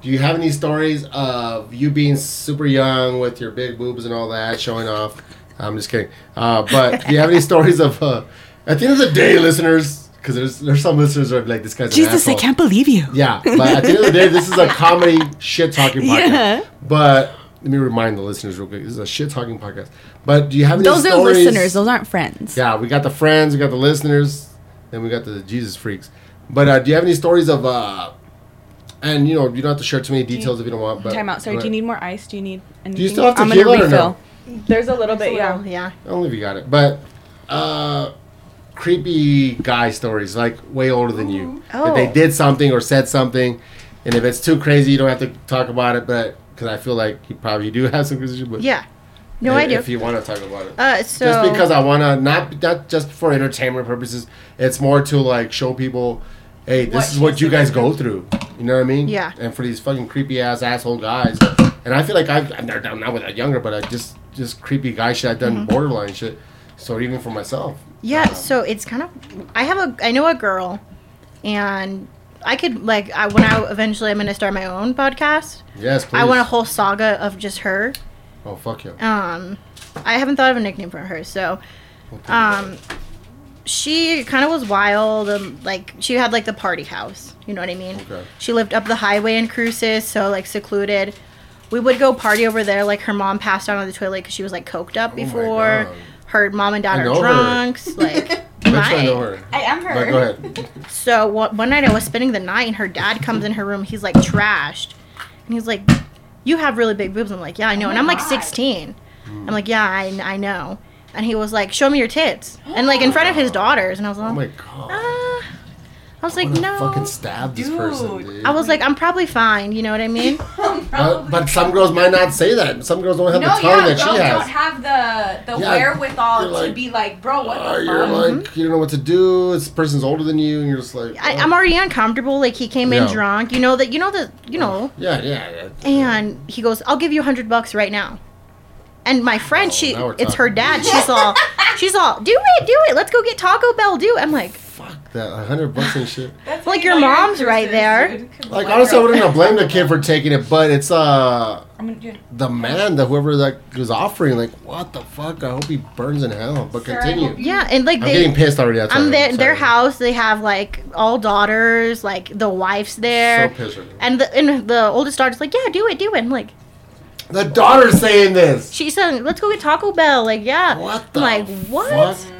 do you have any stories of you being super young with your big boobs and all that showing off? I'm just kidding. Uh, but do you have any stories of uh, At the end of the day, listeners, because there's there's some listeners that are like, this guy's an Jesus, I can't believe you. Yeah, but at the end of the day, this is a comedy shit talking podcast. Yeah. But let me remind the listeners real quick: this is a shit talking podcast. But do you have any Those are listeners. Those aren't friends. Yeah, we got the friends, we got the listeners, then we got the Jesus freaks. But uh, do you have any stories of? uh And you know, you don't have to share too many details if you don't want. But Time out. Sorry, go do you need more ice? Do you need anything? still have I'm tequila gonna or no? refill. There's a little bit, Well, yeah. yeah. I don't know if you got it, but uh, creepy guy stories, like way older than you. If Oh. they did something or said something, and if it's too crazy, you don't have to talk about it. But because I feel like you probably do have some crazy. But Yeah. No, if, I do. If you want to talk about it, Uh, so just because I want to, not not just for entertainment purposes. It's more to like show people, hey, this What is what you guys go through. You know what I mean? Yeah. And for these fucking creepy ass asshole guys, and I feel like I've, I've not with that younger, but I just just creepy guy shit. I've done Mm-hmm. borderline shit. So even for myself. Yeah, Um, so it's kind of. I have a. I know a girl, and I could like. I when I eventually I'm gonna start my own podcast. yes, please. I want a whole saga of just her. Oh fuck yeah. Um, I haven't thought of a nickname for her, so um, she kind of was wild. And, like she had like the party house. You know what I mean? Okay. She lived up the highway in Cruces, so like secluded. We would go party over there. Like her mom passed out on the toilet because she was like coked up Oh before. God. Her mom and dad I are know her. Like, I'm sure I my- know her. I am But go ahead. so one, one night I was spending the night and her dad comes in her room. He's like trashed, and he's like, "You have really big boobs." I'm like, "Yeah, I know." and I'm like 16. I'm like, "Yeah, I, I know." And he was like, "Show me your tits," and like in front of his daughters. And I was like, Oh my god. "Ah." I was I like, "No." fucking stab this person, Dude. dude. I was like, "I'm probably fine." You know what I mean? but, but some girls might not say that. Some girls don't have No, the tongue yeah, that she girls has. don't have the the Yeah, wherewithal you're to be like, bro, what Uh, the you're fuck? like, you don't know what to do. This person's older than you, and you're just like, I, oh. I'm already uncomfortable. Like he came in drunk. You know that. You know that. You know. Yeah, yeah, yeah. And he goes, "I'll give you a hundred bucks right now." And my friend, Oh, she, now we're it's her dad. She's all, she's all, do it, do it. Let's go get Taco Bell. Do it. I'm like, Fuck that, a hundred bucks and shit. That's Like, your you know you're mom's right there. Like what, honestly, I bro? wouldn't have blamed the kid for taking it, but it's uh I'm gonna the man that whoever that was offering. Like, what the fuck? I hope he burns in hell. But Sir, continue. yeah, and like I'm getting pissed already. That's I'm why there. Their house, they have like all daughters. Like the wife's there. So there, pissed. right and the and the oldest daughter's like, yeah, do it, do it. I'm like, The daughter's saying this. she said, let's go get Taco Bell. Like, yeah. What the I'm like, what? fuck?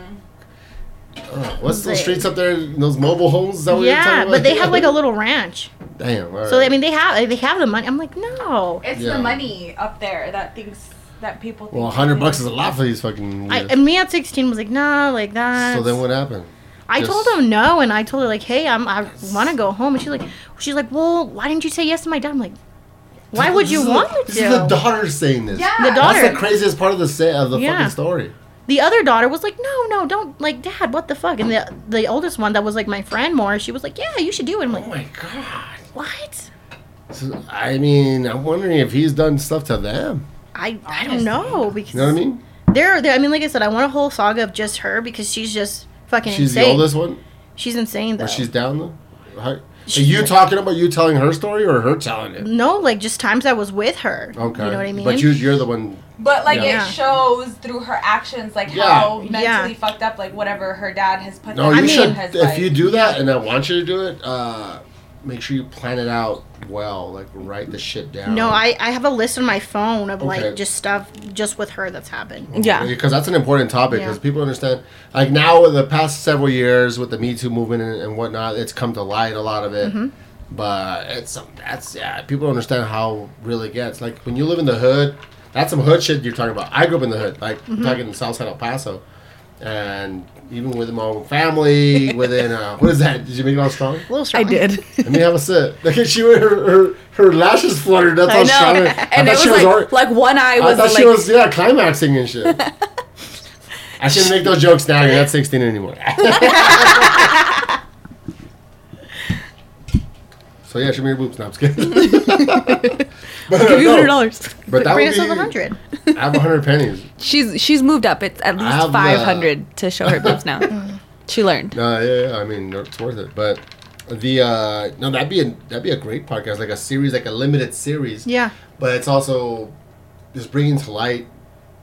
Uh, what's those streets up there? Those mobile homes? Is that what you're Yeah, talking but they have like a little ranch. Damn. all So I mean, they have they have the money. I'm like, no. It's Yeah. the money up there that thinks that people. Think well, hundred bucks is a lot for these fucking. I, and me at 16 was like, nah, like that. so then what happened? I Just- told him no, and I told her like, "Hey, I'm I want to go home," and she's like, "She's like, well, why didn't you say yes to my dad?" I'm like, "Why would you want the, me This is the to?" daughter saying this. Yeah. The daughter. That's the craziest part of the sa- of the Yeah. fucking story. The other daughter was like, "No, no, don't like, Dad, what the fuck?" And the the oldest one that was like my friend more, she was like, "Yeah, you should do it." I'm like, Oh my god. "What?" So, I mean, I'm wondering if he's done stuff to them. I I don't know because You know what I mean? they're, they're I mean, like I said, I want a whole saga of just her because she's just fucking She's insane. the oldest one, She's insane though. or she's down though. How, are She's- you talking about you telling her story or her telling it? no, like just times I was with her. Okay. You know what I mean? But you, you're the one. But like Yeah. it shows through her actions, like Yeah. how mentally Yeah. fucked up, like whatever her dad has put. No, them you mean- should. has, If like- you do that, and I want you to do it, uh, make sure you plan it out well. Like write the shit down. No, I, I have a list on my phone of Okay. like just stuff just with her that's happened. Yeah. because that's an important topic Yeah. because people understand like now the past several years with the me too movement and, and whatnot it's come to light a lot of it Mm-hmm. but it's some that's yeah people don't understand how really it gets like when you live in the hood that's some hood shit you're talking about i grew up in the hood like Mm-hmm. Talking in south side el paso and even within my own family within uh what is that did you make it all strong A little strong. I did. let me have a sip look at she her, her, her lashes fluttered that's I how know, strong it- and I it thought was she like, already- like one eye I was thought like. she was yeah climaxing and shit. I shouldn't make those jokes now. You're not 16 anymore. so yeah, show me your boobs. No, I'm just kidding. but, Give you hundred dollars. but that Bring would us be. up a hundred. I have 100 pennies. She's she's moved up. It's at least have, uh, five hundred to show her boobs now. she learned. No, yeah, yeah, I mean it's worth it. But the uh no, that'd be a that'd be a great podcast, like a series, like a limited series. Yeah. But it's also just bringing to light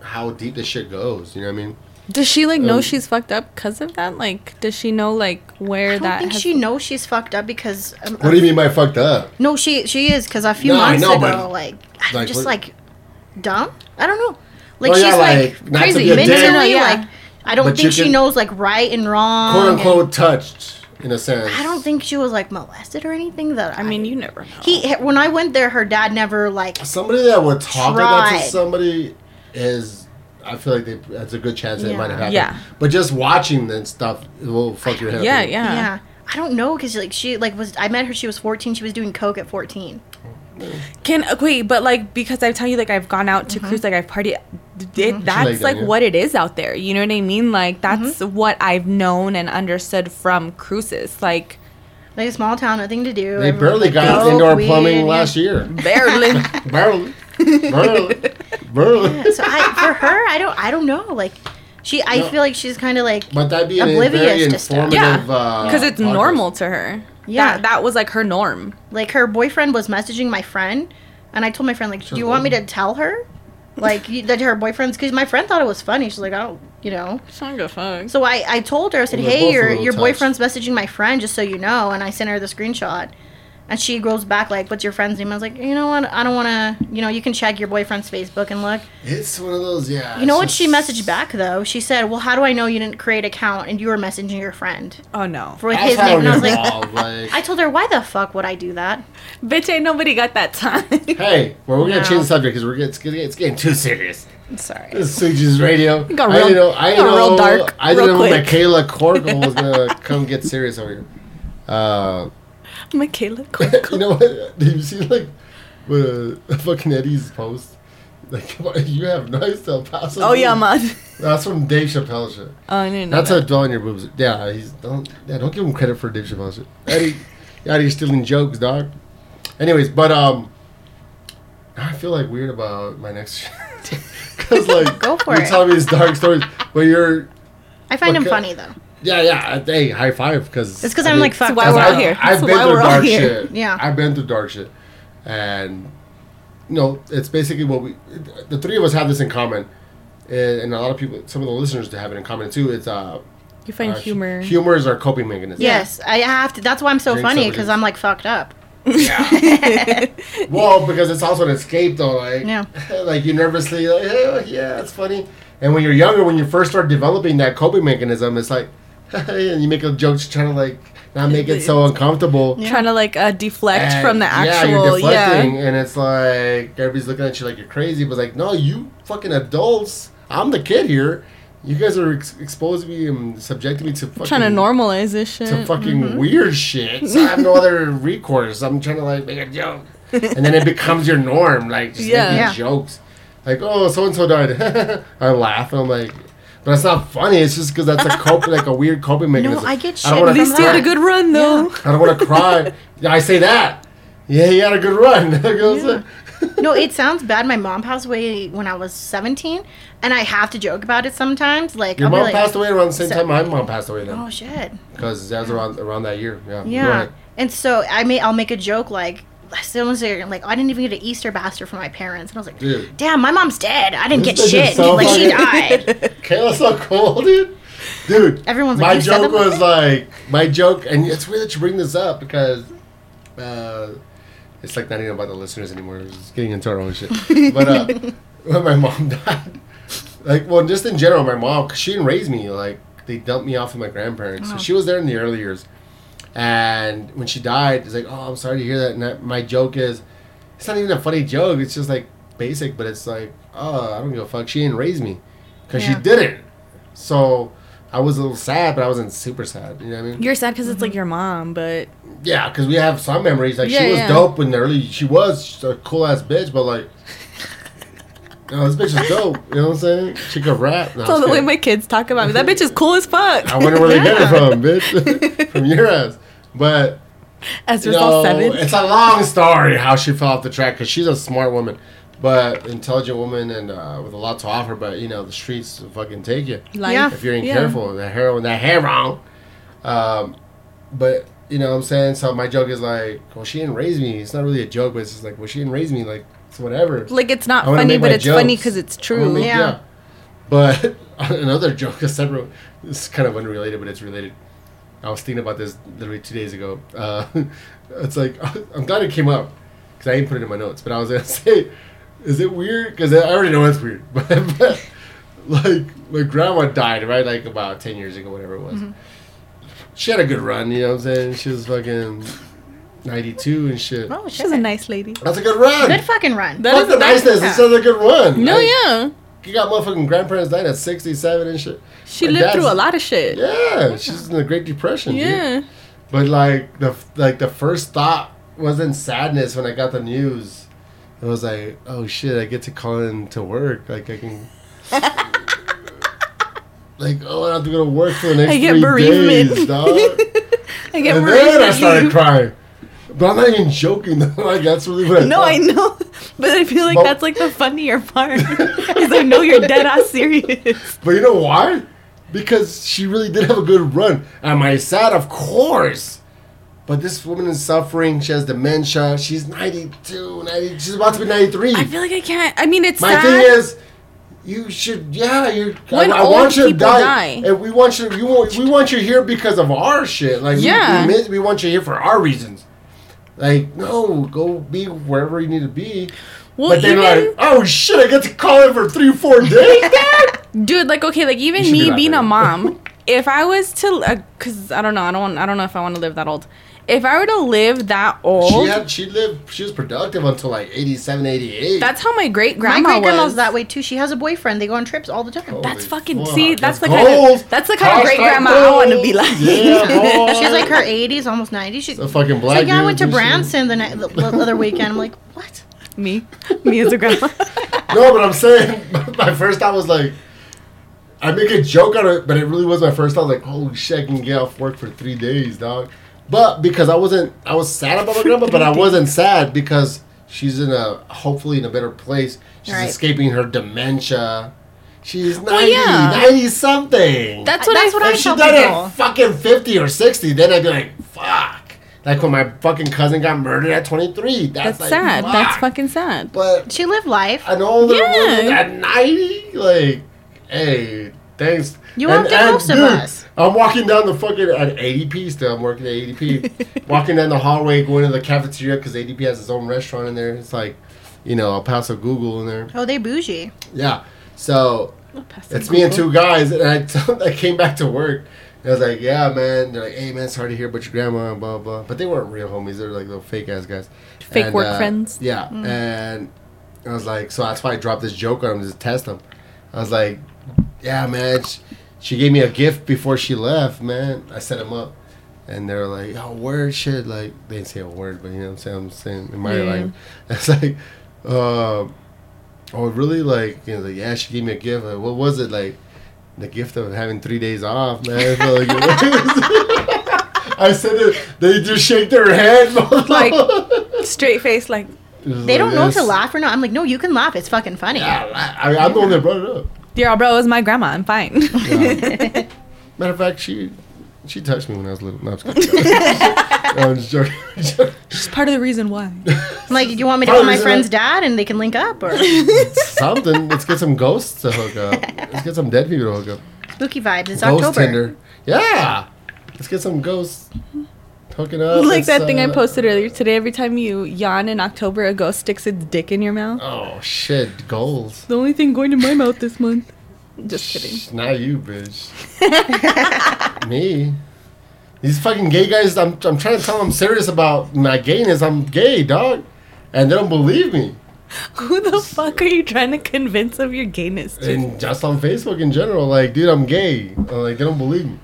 how deep this shit goes. You know what I mean? Does she like know Um, she's fucked up because of that? Like, does she know like where that. I don't that? think has- she knows she's fucked up because. Um, What do you mean by fucked up? No, she she is because a few No, months know, ago, but, like, I'm like, just what- like dumb. I don't know. Like Oh, she's yeah, like, like, crazy. be a Mentally, dick, yeah. like I don't But think she knows like right and wrong. quote and- unquote touched in a sense. I don't think she was like molested or anything. That I mean, you never know. he when I went there, her dad never like somebody that would talk about to somebody is. I feel like they, that's a good chance that it might have happened. Yeah. But just watching and stuff it will fuck your head yeah, up. yeah, yeah. I don't know because like she like was I met her she was 14 she was doing coke at 14 Can uh, wait, but like because I tell you, like I've gone out Mm-hmm. to Cruces, like I've partied. It, That's like like yeah. what it is out there. You know what I mean? Like that's Mm-hmm. what I've known and understood from Cruces. Like like a small town nothing to do They everyone, barely like, got broke, indoor weed, plumbing last year. barely. barely. Barely. Barely. so I for her I don't I don't know like she I No. feel like she's kind of like But that'd be an Oblivious very to stuff. informative. yeah, uh, because it's podcast. normal to her. Yeah. that, that was like her norm. like her boyfriend was messaging my friend and I told my friend like do you want me to tell her like you, that her boyfriend's because my friend thought it was funny she's like I don't you know fuck. So I, I told her, I said, Well, they're hey, a your, little your touched. boyfriend's messaging my friend, just so you know. And I sent her the screenshot. And she goes back, like, what's your friend's name? I was like, you know what? I don't want to, you know, you can check your boyfriend's Facebook and look. It's one of those, yeah. You know it's what she messaged back, though? She said, well, how do I know you didn't create an account and you were messaging your friend Oh no, for That's his how name? And I was like, involved, like, I told her, why the fuck would I do that? bitch, ain't nobody got that time. hey, well, we're gonna No. change the subject because we're getting, it's, getting, it's getting too serious. Sorry. This is Sweet Jesus radio. got I real- didn't know. I got didn't real know. dark I didn't real know quick. Michaela Corkle was gonna come get serious over here. Uh, Michaela. you know what? Did you see like uh, fucking Eddie's post? Like you have nice El Paso. Oh yeah, man. That's from Dave Chappelle shit. Oh, I didn't know That's that. a dwell on your boobs. Yeah, he's don't. Yeah, don't give him credit for Dave Chappelle shit. Eddie, Eddie, you're stealing jokes, dog. Anyways, but um, I feel like weird about my next. Because like, Go for you're it. telling me these dark stories, but you're I find him funny, though. Yeah, yeah. Hey, high five because it's because I'm, like, fucked why up. we're I've, out here. I've been through dark shit. Yeah. I've been through dark shit, and you know, it's basically what we. The three of us have this in common, and, and a lot of people, some of the listeners, to have it in common too. It's uh, You find uh, humor. Humor is our coping mechanism. Yes, I have to. That's why I'm so Drink funny, because. I'm, like, fucked up. Yeah. well, because it's also an escape, though. Like, Yeah. like you nervously, like, hey, yeah, it's funny. And when you're younger, when you first start developing that coping mechanism, it's like, and you make a joke just trying to like not make it so uncomfortable. Trying to like uh, deflect And, from the actual. Yeah, actual. you're Yeah, deflecting, and it's like everybody's looking at you like you're crazy. But like, no, you fucking adults. I'm the kid here. You guys are ex- exposing me and subjecting me to fucking Trying to normalize this shit. to fucking Mm-hmm. weird shit. So I have no other recourse. I'm trying to like make a joke, and then it becomes your norm. Like just Yeah. making Yeah. jokes. Like oh, so and so died. I laugh and I'm like, but it's not funny. It's just because that's a cope, like a weird coping mechanism. No, I get I don't shit wanna At least from you had a good run though. I don't want to cry. Yeah, I say that. Yeah, he had a good run. You know what I'm saying? no, it sounds bad. My mom passed away when I was 17, and I have to joke about it sometimes. Like, Your I'll mom like, passed away around the same so- time my mom passed away then, Oh shit. because that was around around that year. Yeah. Yeah. ahead. And so I may I'll make a joke like someone's there like I didn't even get an Easter bastard from my parents, and I was like, Dude. damn, my mom's dead. I didn't This get shit. so like she died. Kayla's so cool, dude. Dude, Everyone's like, my "You joke was like my joke, and it's weird that you bring this up because uh, it's like not even about the listeners anymore. It's just getting into our own shit. But uh, when my mom died, like, well, just in general, my mom, cause she didn't raise me. Like, they dumped me off with my grandparents. So she was there in the early years, and when she died, it's like, oh, I'm sorry to hear that. And that, my joke is, it's not even a funny joke. It's just like basic, but it's like, oh, I don't give a fuck. She didn't raise me because Yeah. she didn't. So I was a little sad, but I wasn't super sad. You know what I mean? You're sad because it's like mm-hmm. your mom, but Yeah, because we have some memories. Like Yeah, she was yeah. dope in the early. She was a cool ass bitch, but like, no, this bitch is dope. You know what I'm saying? She could rap. No, so I'm the way my kids talk about me, that bitch is cool as fuck. I wonder where they get it from, bitch. from your ass. But As you a result, know, seven. it's a long story how she fell off the track because she's a smart woman, but intelligent woman and uh, with a lot to offer. But you know, the streets fucking take you Life. Yeah. if you ain't Yeah. careful. That heroin, that heroin. Um, but you know what I'm saying? So my joke is like, well, she didn't raise me. It's not really a joke, but it's just like, well, she didn't raise me. Like, it's whatever. Like it's not funny, but my it's funny because it's true. make- Yeah. But another joke, a separate. it's kind of unrelated, but it's related. I was thinking about this literally two days ago. Uh, it's like I'm glad it came up because I didn't put it in my notes, but I was gonna say, is it weird? Because I already know it's weird, but, but like my grandma died right like about ten years ago, whatever it was. She had a good run, you know what I'm saying? She was fucking 92 and shit. Oh She's a nice lady. That's a good run. Good fucking run. That Fuck is the a nice- niceness. It's a good run. No, Like, yeah. You got motherfucking grandparents dying at 67 and shit. She My lived through a lot of shit. Yeah, she's in the Great Depression. dude. Yeah. But like the like the first thought wasn't sadness when I got the news. It was like, oh shit, I get to call in to work. Like I can. like oh, I have to go to work for the next I get three bereavement. days, dog. I get and bereavement then I started crying. But I'm not even joking. though. like that's really what I No, thought. I know. But I feel like But- that's like the funnier part. Because I know you're dead ass serious. But you know why? Because she really did have a good run. Am I sad? Of course. But this woman is suffering. She has dementia. She's 92, 90, she's about to be 93. I feel like I can't. I mean, it's My sad. thing is, you should, yeah, you're. When I, I want you to die, die. and we want you. You want, we want you here because of our shit. Like, Yeah. we, miss, we want you here for our reasons. Like, no, go be wherever you need to be. well, but then, even like, oh shit, I get to call in for three, four days. dude, like okay, like even should be me being a mom, if I was to, uh, because I don't know, I don't, want, I don't know if I want to live that old. If I were to live that old, She old, had she lived she was productive until like 87, 88. that's how my great grandma. My grandma great grandma's was. that way too. She has a boyfriend. They go on trips all the time. Holy That's fucking fuck, see. That's, the goals. kind of that's the kind of great Hashtag grandma I want to be like. Yeah. She's like her 80s, almost 90s. She, a fucking she's black like, yeah, I went to. Branson the, night, the, the other weekend. I'm like, what? me, me as a grandma. No, but I'm saying my first thought was like I make a joke out of it, but it really was my first thought. Like, holy shit, I can get off work for three days, dog. But because I wasn't, I was sad about my grandma, but I wasn't sad because she's in a hopefully in a better place. She's Right. escaping her dementia. She's 90, yeah. 90 something. That's what That's I. what I if she tell died people. at fucking 50 or 60, then I'd be like, fuck. Like when my fucking cousin got murdered at 23. That's, That's like, sad. That's fucking sad. But She lived life. an older Yeah. woman at 90, like, hey, thanks. You outdid most of us. I'm walking down the fucking at ADP still. I'm working at ADP. walking down the hallway, going to the cafeteria because ADP has its own restaurant in there. It's like, you know, El Paso Google in there. Oh, they bougie. Yeah. So it's me and two guys, and I, came back to work. And I was like, "Yeah, man." They're like, "Hey, man, sorry to hear about your grandma." and Blah blah. But they weren't real homies. They were like little fake ass guys. Fake And, work uh, friends. Yeah, and I was like, so that's why I dropped this joke on them to test them. I was like, "Yeah, man." She, she gave me a gift before she left, man. I set them up, and they were like, "Oh, word, shit!" Like they didn't say a word, but you know what I'm saying. I'm saying in my Yeah. language. It's like, uh, oh, really? Like, you know, like, yeah, she gave me a gift. Like, what was it? Like, the gift of having three days off, man. I felt like it- I said it. They just shake their head. Like- Straight face, like They don't know to laugh or not. I'm like, no, you can laugh. It's fucking funny. Yeah, I, I'm the one that brought it up. Dear bro, it was my grandma. I'm fine. Yeah. Matter of fact, she she touched me when I was little. No, I'm just kidding. No, I'm just joking. It's part of the reason why. I'm like, you want me to call my friend's it- dad and they can link up or Something. Let's get some ghosts to hook up. Let's get some dead people to hook up. spooky vibes? It's Ghost October. Tinder. Yeah. Let's get some ghosts hooking up. like that thing I uh, posted earlier today. Every time you yawn in October, a ghost sticks its dick in your mouth. Oh shit, goals. The only thing going in my mouth this month. Just kidding. Not you, bitch. Me. These fucking gay guys. I'm, I'm trying to tell them I'm serious about my gayness. I'm gay, dog, and they don't believe me. Who the fuck are you trying to convince of your gayness? to? And just on Facebook in general, like, dude, I'm gay. I'm like, they don't believe me.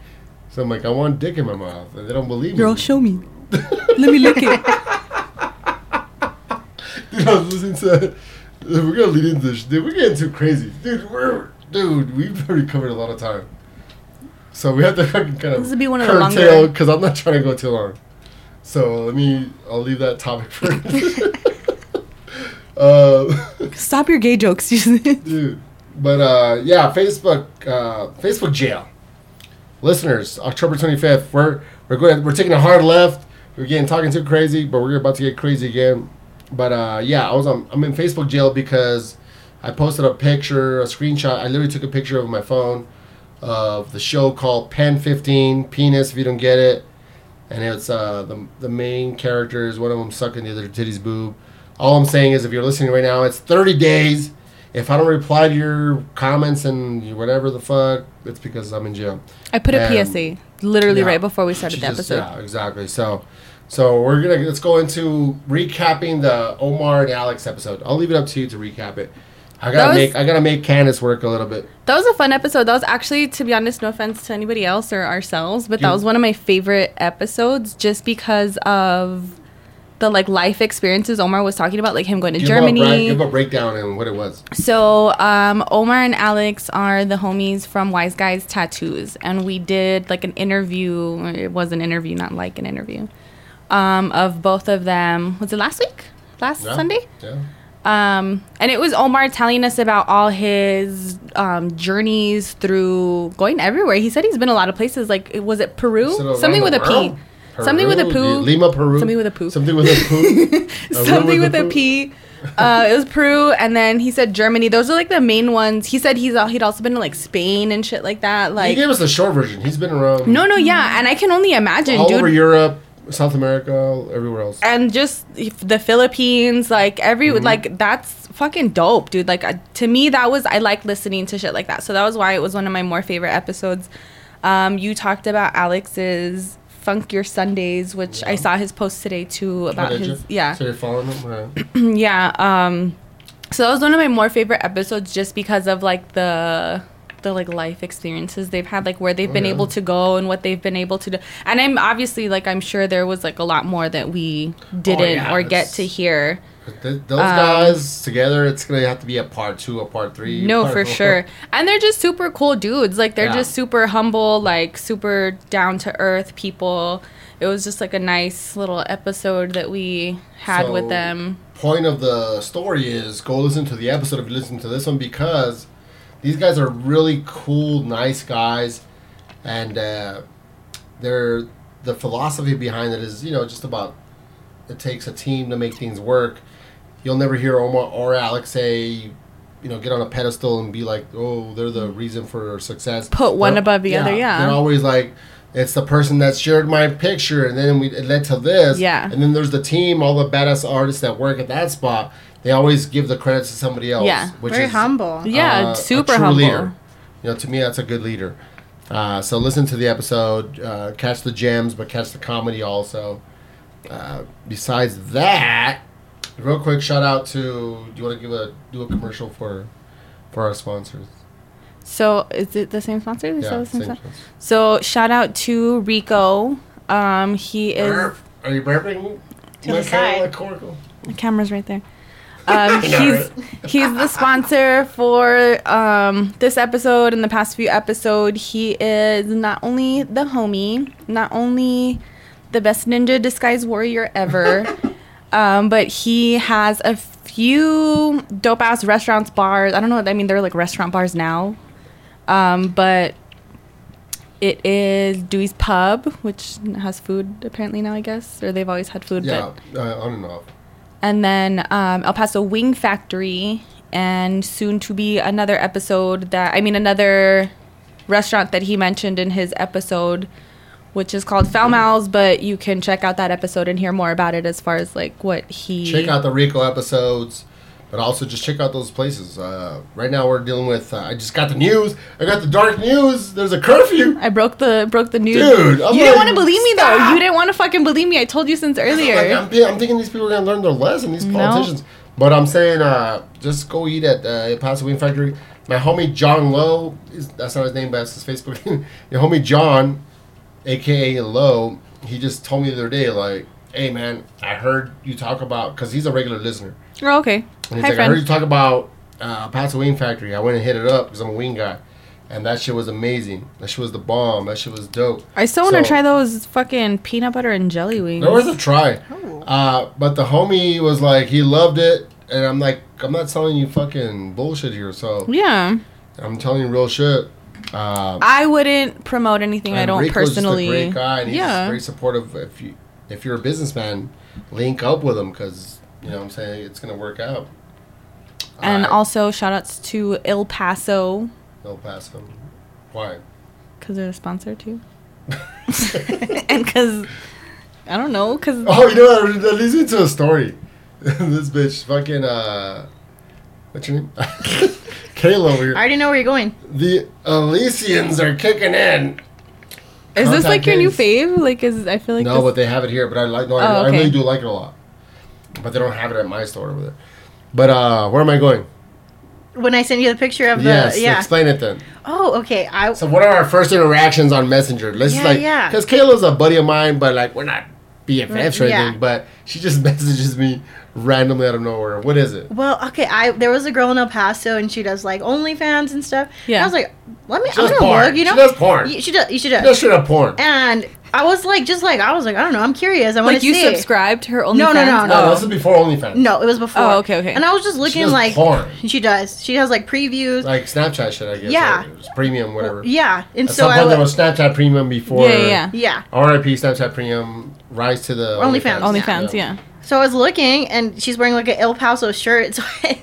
So I'm like, I want dick in my mouth, and they don't believe Girl, me. Girl, show me. Let me lick it. Dude, I was listening to. We're gonna lead into this. Dude, we're getting too crazy, dude. We're dude. We've already covered a lot of time, so we have to fucking kind of This would be one of the curtail because I'm not trying to go too long. So let me. I'll leave that topic for. uh, Stop your gay jokes. dude. But uh, yeah, Facebook, uh, Facebook jail. Listeners, October 25th, we're we're going. We're taking a hard left. We're getting talking too crazy, but we're about to get crazy again. But uh, yeah, I was on. I'm in Facebook jail because I posted a picture, a screenshot. I literally took a picture of my phone of the show called Pen 15 Penis. If you don't get it, and it's uh, the the main characters. One of them sucking the other titty's boob. All I'm saying is, if you're listening right now, it's 30 days. If I don't reply to your comments and whatever the fuck, it's because I'm in jail. I put a PSA literally Yeah. right before we started the just- episode. Yeah, exactly. So, so we're gonna let's go into recapping the Omar and Alex episode. I'll leave it up to you to recap it. I gotta was- make I gotta make Candace work a little bit. That was a fun episode. That was actually, to be honest, no offense to anybody else or ourselves, but that was one of my favorite episodes just because of the like life experiences Omar was talking about, like him going to Give Germany. A, give a breakdown and what it was. So, um, Omar and Alex are the homies from Wise Guys Tattoos, and we did like an interview. It was an interview, not like an interview, um, of both of them. Was it last week? Last Yeah. Sunday? Yeah. Um, and it was Omar telling us about all his um, journeys through going everywhere. He said he's been a lot of places. Like, was it Peru? Something with a P. world? Something with a Peru, poo. Lima, Peru. Something with a poo. Something with a poo. Something with a poo. P. Uh, it was Peru, and then he said Germany. Those are like the main ones. He said he's al- he'd also been to like Spain and shit like that. Like he gave us the short version. He's been around no, no, yeah, and I can only imagine, all dude. over Europe, South America, everywhere else. and just the Philippines, like every Mm-hmm. like that's fucking dope, dude. Like uh, to me, that was I like listening to shit like that. So that was why it was one of my more favorite episodes. Um, you talked about Alex's Funk Your Sundays, which I saw his post today too Oh, about his yeah So you're following him? Yeah. Um, so that was one of my more favorite episodes just because of like the the like life experiences they've had, like where they've Oh, been yeah. able to go and what they've been able to do. And I'm obviously like I'm sure there was like a lot more that we didn't Oh, yeah, or get to hear. Th- those guys together, it's gonna have to be a part two, a part three. No, part for four. sure. And they're just super cool dudes. Like they're Yeah. just super humble, like super down to earth people. It was just like a nice little episode that we had with them. point of the story is go listen to the episode if you listen to this one because these guys are really cool, nice guys, and uh, they're the philosophy behind it is you know just about it takes a team to make things work. You'll never hear Omar or Alex say, you know, get on a pedestal and be like, oh, they're the reason for success. Put one They're- above the other, yeah. They're always like, it's the person that shared my picture, and then we it led to this. Yeah. And then there's the team, all the badass artists that work at that spot. They always give the credits to somebody else. Yeah. Which Very is, humble. Yeah, uh, a super true humble. leader. You know, to me, that's a good leader. Uh, so listen to the episode, uh, catch the gems, but catch the comedy also. Uh, besides that, real quick shout out to. Do you want to give a do a commercial for for our sponsors? So is it the same sponsor? Is that Yeah, the same same sponsor? sponsor. So shout out to Rico. Um, he is Burp. Are you burping? To the side. like Coracle? the camera's right there. Um, he's he's the sponsor for um, this episode and the past few episode. He is not only the homie, not only the best ninja disguise warrior ever, um, but he has a few dope ass restaurants, bars. I don't know. I mean, they're like restaurant bars now, um, but it is Dewey's Pub, which has food apparently now. I guess, or they've always had food. but Yeah, uh, on and off. and then um, El Paso Wing Factory, and soon to be another episode that I mean another restaurant that he mentioned in his episode, which is called Foul Mouths. But you can check out that episode and hear more about it as far as like what he. Check out the Rico episodes, but also just check out those places. Uh, right now we're dealing with. Uh, I just got the news. I got the dark news. There's a curfew. I broke the broke the news. Dude, I'm you didn't want to believe me though. You didn't want to fucking believe me. I told you since earlier. Like, I'm, I'm thinking these people are gonna learn their lesson. These No. politicians. But I'm saying, uh, just go eat at uh, Paso Wing Factory. My homie John Lowe, is, that's not his name, but that's his Facebook. Your homie John, aka Lowe, he just told me the other day, like, "Hey man, I heard you talk about," because he's a regular listener. oh, okay. And he's Hi, like, I heard you talk about uh, Paso Wing Factory. I went and hit it up because I'm a wing guy. And that shit was amazing. That shit was the bomb. That shit was dope. I still want to So- try those fucking peanut butter and jelly wings. There was a try. Oh. Uh, but the homie was like, he loved it. And I'm like, I'm not telling you fucking bullshit here. So yeah. I'm telling you real shit. Uh, I wouldn't promote anything I don't Rico's personally. Just a great guy, and he's yeah. very supportive. If you if you're a businessman, link up with him because you know what I'm saying it's gonna work out. And Alright. also shout outs to El Paso El Paso. Why? because they're a sponsor too. and because I don't know because Oh, you know? That leads me to a story. this bitch, fucking, uh, what's your name? Kayla over I already know where you're going. The Elysians are kicking in. is this like your new days. fave? Like is I feel like no, this- but they have it here. But I like. No, I, Oh, I okay. really do like it a lot. But they don't have it at my store over there. But uh, where am I going? When I send you the picture of the yes, yeah. explain it then. Oh, okay. I So, what are our first interactions on Messenger? Let's Yeah, like, yeah. because Kayla's a buddy of mine, but like we're not BFFs or Yeah. anything. But she just messages me randomly out of nowhere. What is it? well, okay. I there was a girl in El Paso and she does like OnlyFans and stuff. Yeah. And I was like, let me. She I'm does gonna porn. look. You know. She does porn. You, she does. You should do. Just straight up porn. And I was like, just like I was like, I don't know. I'm curious. I want like to you see. subscribed to her OnlyFans. No, no, no, No, Oh. this is before OnlyFans. No, it was before. Oh, okay, okay. And I was just looking does like porn. she does. She has like previews. Like Snapchat shit, I guess. Yeah. Like, it was premium, whatever. yeah, and At so some I there was, was Snapchat Premium before. Yeah, yeah, yeah. RIP Snapchat Premium. Rise to the OnlyFans. OnlyFans, yeah. So I was looking, and she's wearing like an El Paso shirt, so I,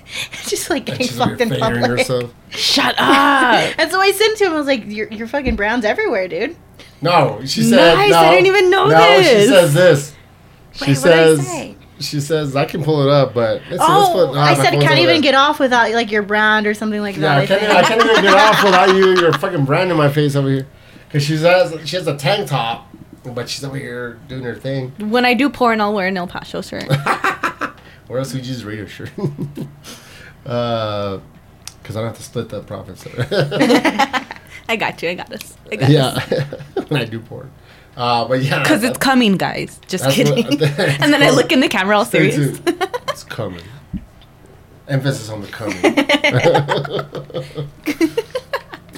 just like getting she's fucked in public. herself. Shut up. And so I sent to him. I was like, "Your your fucking brown's everywhere, dude." No, she said. Nice, No, I didn't even know no, this. she says this. She Wait, what did I says. say? She says I can pull it up, but let's see, Oh, put, ah, I said phone's can't even there. get off without like your brand or something like Yeah, I that. can't, I can't even get off without you. Your fucking brand in my face over here. Cause she has she has a tank top, but she's over here doing her thing. when I do porn, I'll wear an El Paso shirt. Or else we just read her shirt. uh, cause I don't have to split the profits. I got you. I got this. I got yeah, when I do porn. Uh, but yeah, Because it's coming, guys. Just That's kidding. what- and then I look in the camera all Stay serious. tuned. It's coming. Emphasis on the coming.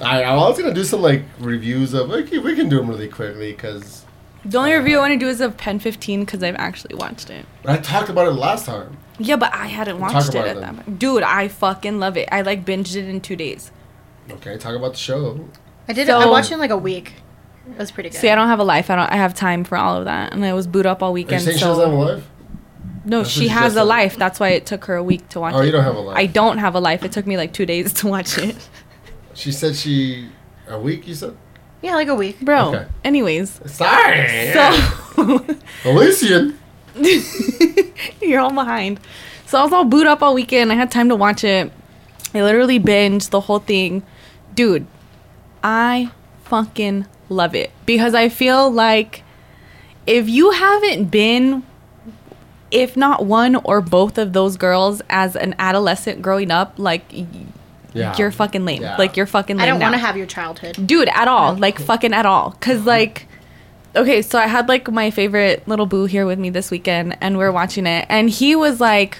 I, I was gonna do some like reviews of. Okay, we can do them really quickly because The only review I want to do is of Pen 15 because I've actually watched it. I talked about it last time. Yeah, but I hadn't Talk watched it about at that then. point. Dude, I fucking love it. I like binged it in two days. Okay, talk about the show. I did. So- I watched it in like a week. It was pretty good. See, I don't have a life. I don't. I have time for all of that, and I was boot up all Are you weekend. saying she doesn't have a So life? no, That's what she she has just a said. life. That's why it took her a week to watch oh, it. Oh, it. you don't have a life. I don't have a life. It took me like two days to watch it, She said she a week. You said. Yeah, like a week. bro. Okay. Anyways, Sorry. so Elysian. You're all behind. So I was all boot up all weekend. I had time to watch it. I literally binged the whole thing. Dude, I fucking love it because I feel like if you haven't been if not one or both of those girls as an adolescent growing up, like y- Yeah. you're fucking lame. Yeah. Like you're fucking lame I don't want to have your childhood. dude at all like fucking at all because mm-hmm. like okay so i had like my favorite little boo here with me this weekend and we are watching it and he was like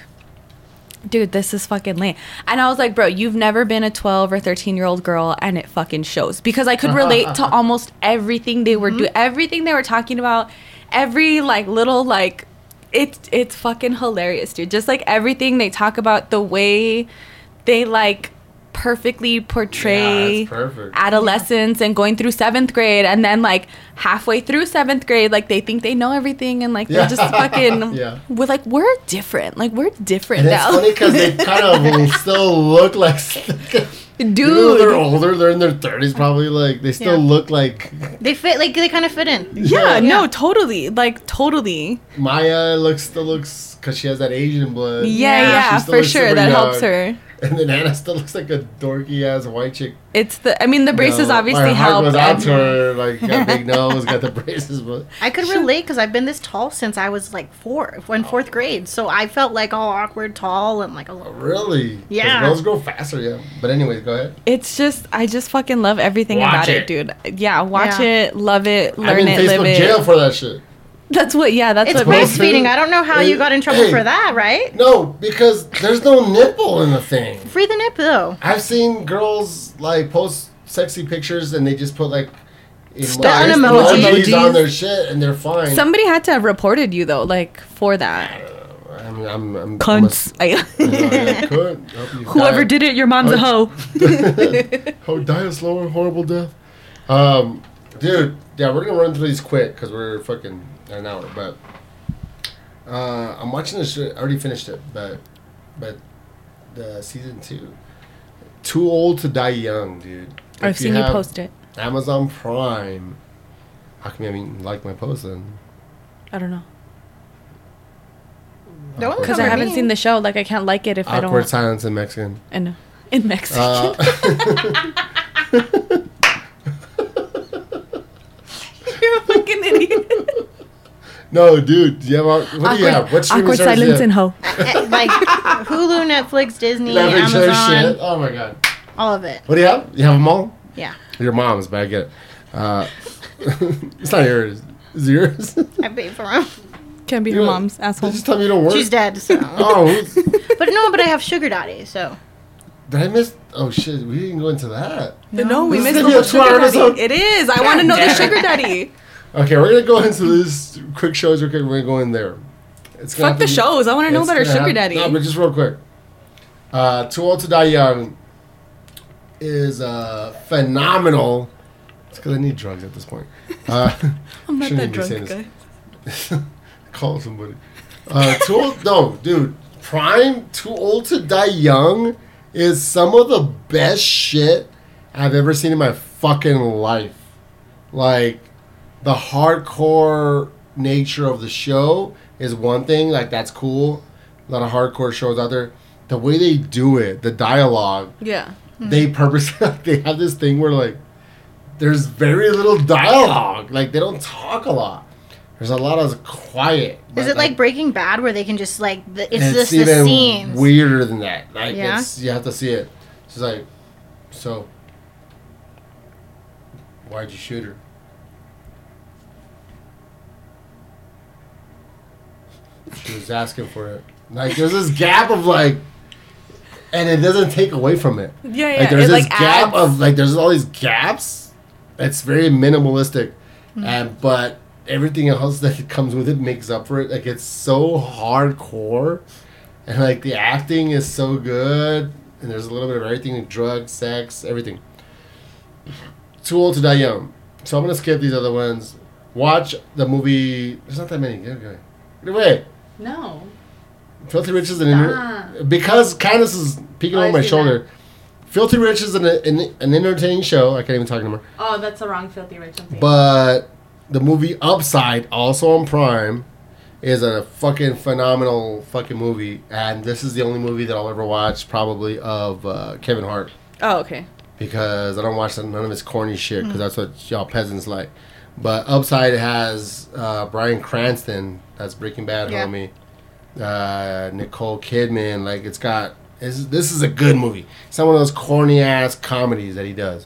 dude this is fucking lame and i was like bro you've never been a 12 or 13 year old girl and it fucking shows because i could relate to almost everything they were doing mm-hmm. everything they were talking about every like little like it's it's fucking hilarious dude just like everything they talk about the way they like perfectly portray it's perfect. adolescence and going through seventh grade and then like halfway through seventh grade like they think they know everything and like Yeah. they're just fucking Yeah. we're like we're different like we're different And it's now funny because they kind of still look like. dude Even though they're older, they're in their thirties, probably. Like they still Yeah. look like They fit like they kind of fit in. yeah, Yeah. no totally like totally Maya looks still looks because she has that Asian blood. yeah Yeah. yeah, for sure that young. helps her And then Anna still looks like a dorky ass white chick. it's the i mean the braces You know, obviously my heart help goes out to her, like got big nose, got the braces, but I could relate because I've been this tall since I was like four, in oh. fourth grade. So I felt like all awkward, tall, and like a little. really, 'Cause Yeah. girls grow faster, yeah. But anyways, go ahead. it's just i just fucking love everything Watch about it. it. dude yeah watch Yeah. it love it learn I'm in it Facebook live it jail for that shit. That's what yeah that's It's what Well, makes breastfeeding. I don't know how you got in trouble Hey. for that, right? No, because there's no nipple in the thing. Free the nipple. though. I've seen girls like post sexy pictures and they just put like emo- Stun emojis. emojis. on their shit and they're fine. somebody had to have reported you though like for that I'm, I'm, I'm, cunts I- I'm a, you know, yeah, could. Hope you Whoever die. did it, your mom's a hoe. Oh, die a slow and horrible death. Um, dude, yeah, we're gonna run through these quick because we're fucking at an hour. But uh, I'm watching this. I already finished it, but but the season two. Too old to die young, dude. I've If seen you have post it. Amazon Prime. How come you haven't liked my post then? I don't know. Don't Because I haven't me. seen the show. Like I can't like it if I don't. Awkward silence in Mexican. I know. In Mexico. Uh, You're a fucking idiot. no, dude. Do you have, what do you have? What streaming awkward service do silence have? and ho. Eh, like Hulu, Netflix, Disney, Netflix Amazon, shit. Oh my god. all of it. What do you have? You have them all? Yeah, Your mom's, but I get it. Uh, it's not yours. It's yours. I paid for them. Can't be You her know- mom's asshole. Just tell me you don't work. She's dead. So, Oh, but no, but I have sugar daddy. So did I miss? Oh shit, we didn't go into that. No, we This missed the gonna whole a two-hour sugar episode. daddy. It is. I want to know the sugar daddy. Okay, we're gonna go into these quick shows. Okay, we're gonna go in there. It's gonna Fuck the be- shows. I want to know about her sugar daddy. No, but just real quick. Uh, Too Old to Die Young is uh, phenomenal. It's because I need drugs at this point. Uh, I'm not that drunk, guy. call somebody. Uh, too old? No, dude. Prime Too Old to Die Young is some of the best shit I've ever seen in my fucking life. Like the hardcore nature of the show is one thing. Like that's cool. A lot of hardcore shows out there. The way they do it, the dialogue, Yeah. they purposely they have this thing where like there's very little dialogue. Like they don't talk a lot. There's a lot of quiet. is it like Breaking Bad where they can just like the, it's, it's just the scenes? weirder than that. Like Yeah? it's you have to see it. She's like, so why'd you shoot her? She was asking for it. Like there's this gap of like, and it doesn't take away from it. Yeah, yeah. Like there's it this like gap adds. of like there's all these gaps. It's very minimalistic, Mm-hmm. and but everything else that comes with it makes up for it. Like it's so hardcore, and like the acting is so good, and there's a little bit of everything: drugs, sex, everything. Too old to die young. So I'm gonna skip these other ones. Watch the movie. There's not that many. Get away. Get away. no. Filthy Rich is an inter- because Candace is peeking Oh, over my see shoulder. Filthy Rich is an, an an entertaining show. I can't even talk anymore. Oh, that's the wrong filthy rich. I'm But the movie Upside, also on Prime, is a fucking phenomenal fucking movie. And this is the only movie that I'll ever watch, probably of uh, Kevin Hart, oh, okay. because I don't watch none of his corny shit, because that's what y'all peasants like. But Upside has uh, Bryan Cranston, that's Breaking Bad Yeah. homie. Uh, Nicole Kidman, like it's got. It's, this is a good movie. It's not one of those corny ass comedies that he does.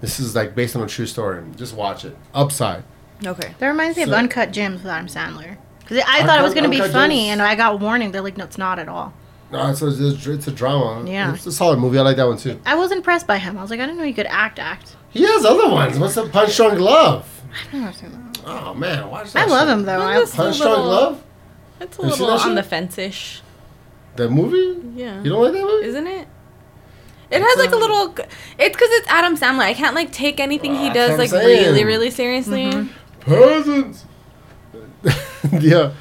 This is like based on a true story. Just watch it. Upside. Okay. That reminds me So- of Uncut Gems with Adam Sandler. Because I thought it was going to be Uncut funny, Gems- and I got warning. They're like, no, it's not at all. No, it's a, it's a- drama. Yeah. It's a solid movie. I like that one too. I was impressed by him. I was like, I didn't know you could act, act. He has other ones. What's the Punch Drunk Love? I've never seen that. Oh man, watch that. I love shit. him though. I, Punch little- Drunk Love? It's a Have you seen little that on shit? the fence-ish. The movie? Yeah. You don't like that movie? Isn't it? It has like a little. It's because it's Adam Sandler. I can't like take anything he That's does what I'm like saying. really, really seriously. Mm-hmm. Peasants. yeah.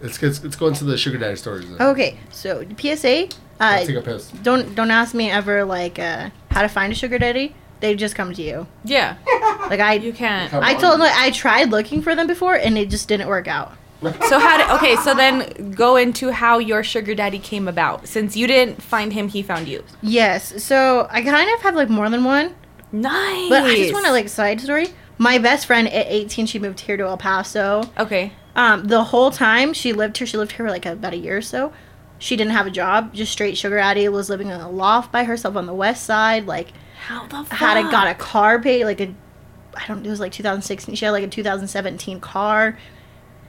Let's get let's go into the sugar daddy stories. Then. okay, so PSA. Uh, Let's take a piss. don't don't ask me ever like uh, how to find a sugar daddy. They just come to you. Yeah, Like I, you can't. I on. told like I tried looking for them before, and it just didn't work out. So how did? Okay, so then go into how your sugar daddy came about. Since you didn't find him, he found you. Yes, so I kind of have like more than one, Nice. but I just want to like side story. My best friend at 18, she moved here to El Paso. Okay. Um, the whole time she lived here, she lived here for like about a year or so. She didn't have a job, just straight sugar daddy. Was living in a loft by herself on the west side. Like How the fuck? had a got a car paid like a, I don't. It was like 2016. She had like a 2017 car.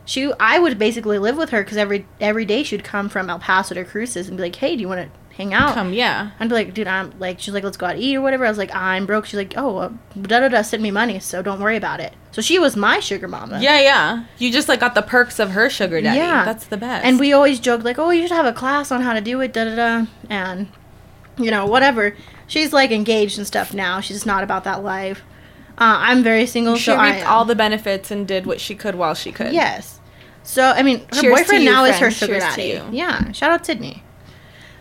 She, I would basically live with her because every every day she'd come from El Paso to Cruces and be like, "Hey, do you want to hang out?" Come, yeah. I'd be like, dude, I'm like, she's like, let's go out to eat or whatever. I was like, I'm broke. She's like, oh, uh, da da da, send me money, so don't worry about it. So she was my sugar mama. Yeah, yeah. You just like got the perks of her sugar daddy. Yeah. That's the best. And we always joked like, oh, you should have a class on how to do it, da da da, and you know, whatever. She's like engaged and stuff now. She's not about that life. Uh, I'm very single, she so I reaped all the benefits and did what she could while she could. Yes. So I mean, her Cheers boyfriend you, now is her sugar Cheers daddy. Yeah. Shout out Sydney.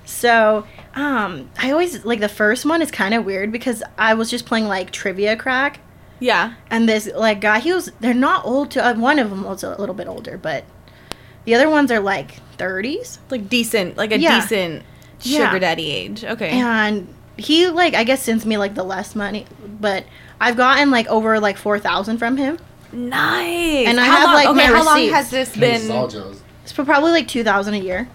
So Um, I always like the first one is kind of weird because I was just playing like trivia crack, Yeah. and this like guy he was they're not old to uh, one of them was a little bit older, but the other ones are like 30s, Like decent, like a Yeah. decent Yeah. sugar daddy age. Okay. and he like I guess sends me like the less money, but I've gotten like over like four thousand from him. nice. And I How have, long, like, okay, my how long receipts. has this been? It's for probably like two thousand a year.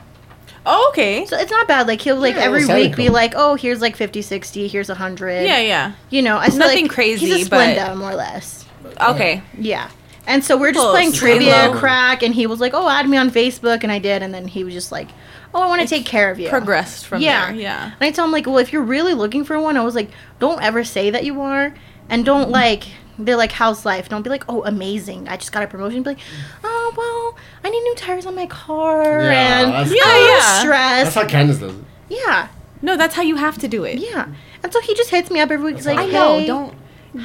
Oh, okay. So it's not bad. Like he'll like Yeah, every week be like, oh, here's like 50, 60, here's a hundred. Yeah, yeah. You know, I still, Nothing like, crazy, He's a but- more or less. Okay. Yeah. And so we're just Close. playing Stay trivia crack, and he was like, "Oh, add me on Facebook," and I did, and then he was just like, "Oh, I want to take care of you." Progressed from Yeah. there. Yeah. And I tell him like, "Well, if you're really looking for one, I was like, don't ever say that you are, and don't mm-hmm. like." They're like, "How's life?" Don't be like, "Oh, amazing! I just got a promotion." Be like, mm. "Oh, well, I need new tires on my car, Yeah, and that's- I'm Yeah, a little yeah. That's how Candace does it. yeah, No, that's how you have to do it. yeah. And so he just hits me up every week. He's like, I I know. "Hey, Don't.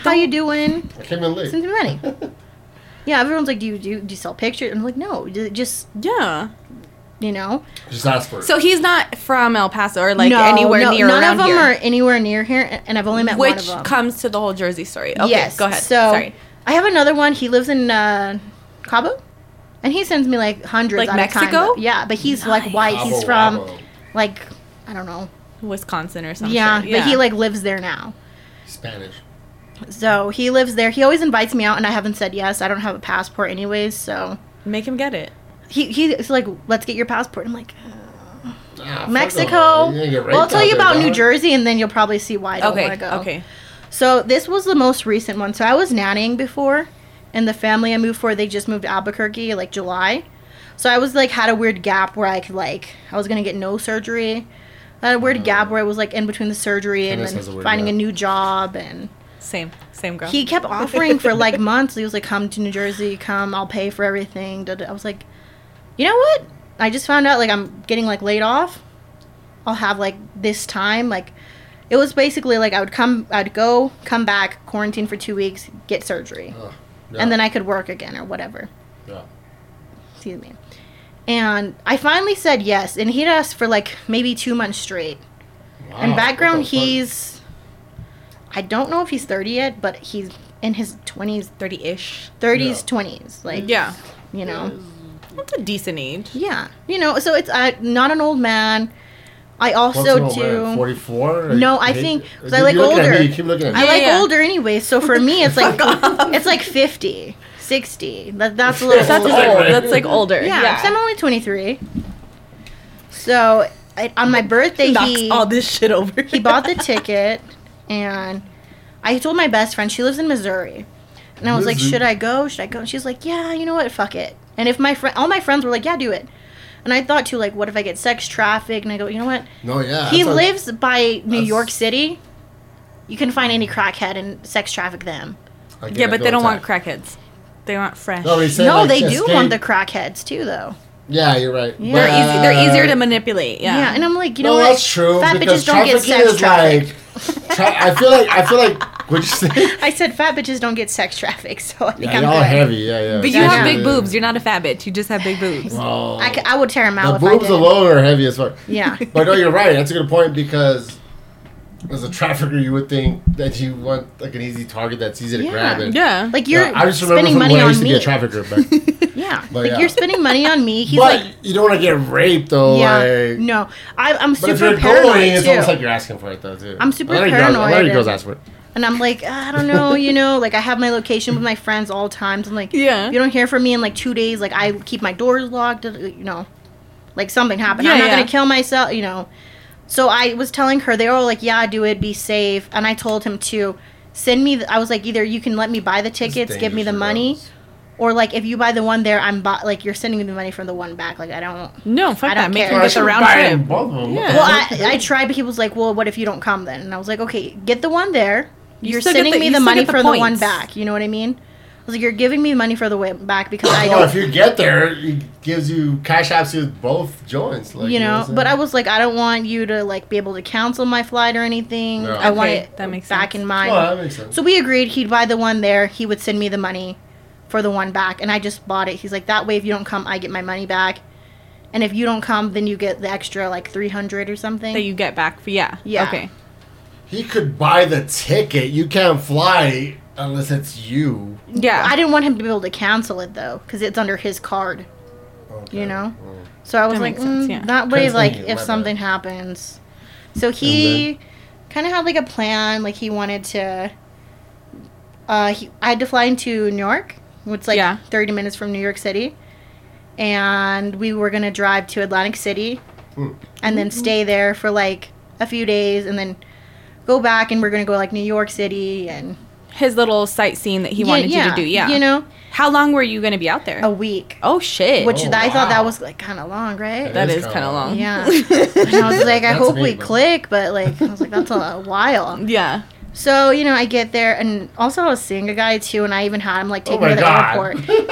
how you doing?" I came in late. Send me money. yeah, everyone's like, do you do, do you sell pictures? And I'm like, no, just Yeah. You know, Just ask for it. So he's not from El Paso or like no, anywhere no, near None of them here. are anywhere near here, and I've only met one of which them. comes to the whole Jersey story. Okay, yes, go ahead. So Sorry. I have another one. He lives in uh, Cabo, and he sends me like hundreds. Like at a time, Mexico? but- yeah, but he's like Nice. white. He's from wabo. like I don't know. Wisconsin or something. Yeah, but he like lives there now. Spanish. So he lives there. He always invites me out, and I haven't said yes. I don't have a passport anyways, so make him get it. He he's like, let's get your passport. I'm like. Ah, Mexico. no. You're gonna get Well, I'll tell you there, about New. Jersey, and then you'll probably see why I don't Okay. want to go. Okay. So this was the most recent one. So I was nannying before, and the family I moved for, they just moved to Albuquerque like July. So I was like had a weird gap where I could like I was gonna get no surgery. I had a weird gap where I was like in between the surgery and then a weird finding a new job and Same. Same girl. he kept offering for like months. He was like, "Come to New Jersey, come. I'll pay for everything." da- da. I was like, "You know what? I just found out like I'm getting like laid off. I'll have like this time. Like, it was basically like I would come, I'd go, come back, quarantine for two weeks, get surgery, Ugh, yeah, and then I could work again or whatever." yeah. Excuse me. And I finally said yes, and he'd asked for like maybe two months straight. Wow, In what background, the fuck? he's. I don't know if he's 30 yet, but he's in his 20s, thirty ish. 30s, Yeah. 20s. Like, Yeah. you know. That's a decent age. Yeah. You know, so it's uh, not an old man. I also an do. 44? No, I Hey, think- 'cause I like looking at older. me, You keep looking at me. I Yeah, like yeah. older anyway, so for me it's like it's like 50, 60. That, that's a little That's old. old. That's like older. Yeah, Yeah. 'cause I'm only 23. So I, on my birthday, Knocks he all this shit over. he bought the ticket, and I told my best friend she lives in Missouri, and I was like, should I go? Should I go? And she's like, yeah, you know what? Fuck it. And if my friend, all my friends were like, yeah, do it. And I thought too, like, what if I get sex trafficked? And I go, you know what? No, yeah. he that's a- lives by New York City. You can find any crackhead and sex traffic them. Yeah, it, but they don't want crackheads. They want fresh. No, he no, like, they just do escape. want the crackheads too, though. Yeah, you're right. Yeah. they're easy. They're easier to manipulate. Yeah. Yeah, and I'm like, you no, know what? that's true. Fat because bitches don't get sex is trafficked. like. Tra- I feel like I feel like. What'd you say? I said fat bitches don't get sex trafficked, so I think Yeah, I'm y'all good. heavy. Yeah, yeah. But you have big boobs. You're not a fat bitch. You just have big boobs. Oh, I, c- I would tear him the out if boobs I did. alone are heavy as fuck. Yeah. But no, you're right. That's a good point because as a trafficker, you would think that you want like an easy target that's easy to Yeah. grab. And, Yeah. Like you're Yeah, I just remember spending from money when I on used to me. be a trafficker. But, Yeah. But like yeah. you're spending money on me. He's but like, you don't want to get raped though. yeah, Like, no. I, I'm but if super you're paranoid going, it's almost like you're asking for it though too. I'm super a girls- paranoid A lot of and- girls ask for it. and I'm like, I don't know, you know, like I have my location with my friends all times. I'm like, Yeah. if you don't hear from me in like two days, like I keep my doors locked, uh, you know, like something happened. Yeah, I'm not yeah. gonna kill myself, you know. So I was telling her, they were all like, yeah, do it, be safe. And I told him to send me. The, I was like, either you can let me buy the tickets, give me the money, or like if you buy the one there, I'm bu- like you're sending me the money for the one back. Like I don't. No, fuck I that. don't Make care. him I get the round buy trip. both of them. Yeah. Well, I, I tried, but he was like, well, what if you don't come then? And I was like, okay, get the one there. You You're still sending the- me the money get the for the one back. You know what I mean? I was like, you're giving me money for the way back because I don't. If you get there, it gives you cash apps with both joints. Like, You know, what I'm but I was like, I don't want you to like be able to cancel my flight or anything. No. I want Okay, it that makes back sense. in mind. Well, that makes sense. So we agreed he'd buy the one there. He would send me the money for the one back, and I just bought it. He's like, that way, if you don't come, I get my money back. and if you don't come, then you get the extra like three hundred or something. That you get back for yeah. Yeah. Okay. He could buy the ticket. You can't fly unless it's you. Yeah. I didn't want him to be able to cancel it though, because it's under his card. Okay. You know. So I was That like, makes sense, mm, yeah. that way, like if something bad. happens. So he kind of had like a plan. Like he wanted to. Uh, he, I had to fly into New York, which is like Yeah. 30 minutes from New York City, and we were gonna drive to Atlantic City, Hmm. and then stay there for like a few days, and then go back, and we're gonna go like New York City and His little sightseeing that he wanted you to do. Yeah. you know, How long were you gonna be out there? a week. oh shit. Which Oh, I thought that was like kind of long, right? that is is kinda kind of long. long. Yeah. and I was like, I That's hope me, we but- click, but like, I was like, that's a while. Yeah. So, you know, I get there, and also I was seeing a guy too, and I even had him like oh take Oh me to the God. airport. He was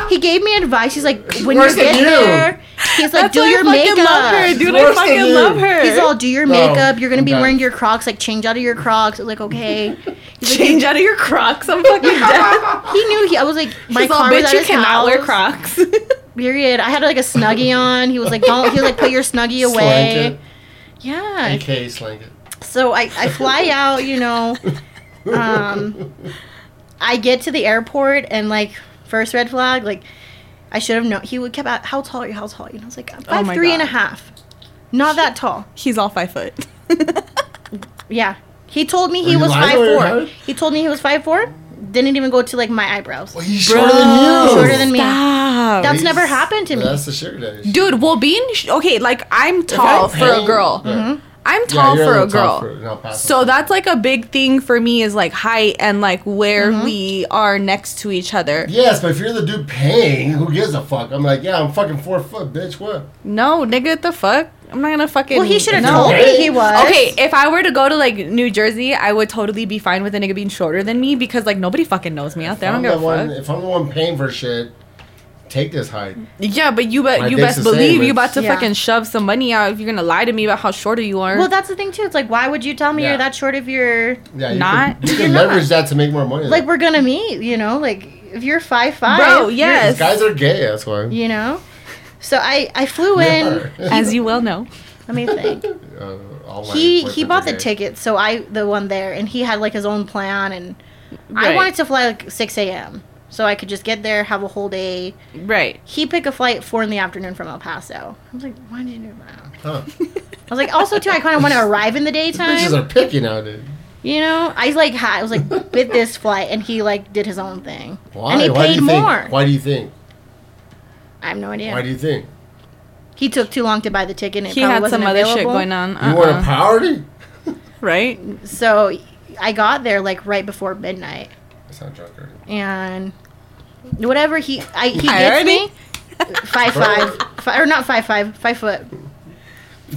cool. He gave me advice. He's like, when Worse you than get you. there, he's like, That's do your I makeup. love her, dude. Worse I fucking you. love her. He's all, do your No. makeup. You're gonna be Okay. wearing your Crocs. Like, change out of your Crocs. I was like, okay. He's like, change out of your Crocs. I'm fucking dead. he knew. He, I was like, my He's all, car was bitch, at you his cannot house. wear Crocs. Period. I had like a snuggie on. He was like, don't. He was like, put your snuggie away. Yeah. AK slang it. So I, I fly out, you know. Um, I get to the airport and like first red flag, like I should have known. He would kept out. How tall are you? How tall? are you?" And I was like, I'm Oh five my and a half. Not that tall. He's all five foot. Yeah. He told me he was five four. He told me he was five four. Didn't even go to like my eyebrows. Well, he's shorter than you. Shorter than me. Stop. That's He's- never happened to me. That's the sugar daddy. Dude, well, being sh- okay, like I'm tall for a hang- girl. Yeah. I'm tall you're for a little tall girl. for- no, So it. that's like a big thing for me is like height and like where Mm-hmm. we are next to each other. Yes, but if you're the dude paying, who gives a fuck? I'm like, yeah, I'm fucking four foot, bitch. What? No, nigga, the fuck? I'm not gonna fucking. well, he should have no. told me he was. Okay, if I were to go to like New Jersey, I would totally be fine with a nigga being shorter than me because like nobody fucking knows me out there. I don't I'm give the a one, fuck. if I'm the one paying for shit, take this height. Yeah, but you bet My you best believe you it's- about to Yeah. fucking shove some money out if you're gonna lie to me about how shorter you are. Well, that's the thing too. It's like, why would you tell me Yeah. you're that short if you're Yeah, you Not- Could, you You're can not. leverage that to make more money. like we're gonna meet? You know, like if you're five five, Bro, yes. Guys are gay. That's why. You know, so I I flew in. As you well know. Let me think. Uh, he he bought the gay. ticket, so I the one there, and he had like his own plan, and I wanted to fly like six a.m. so I could just get there, have a whole day. Right. He picked a flight four in the afternoon from El Paso. I was like, why did you do that? Huh. I was like, also too, I kind of want to arrive in the daytime. Bitches daytime. are picky nowadays. You know, I like had, I was like bid this flight, and he like did his own thing, Why? and he Why do paid you think? more. Why do you think? I have no idea. Why do you think? he took too long to buy the ticket, and He had wasn't some other shit going on. You want a Uh-uh. priority? Right? So I got there like right before midnight, That's not drunk already. and whatever he I, he I gets already- me five five, or not five five five foot.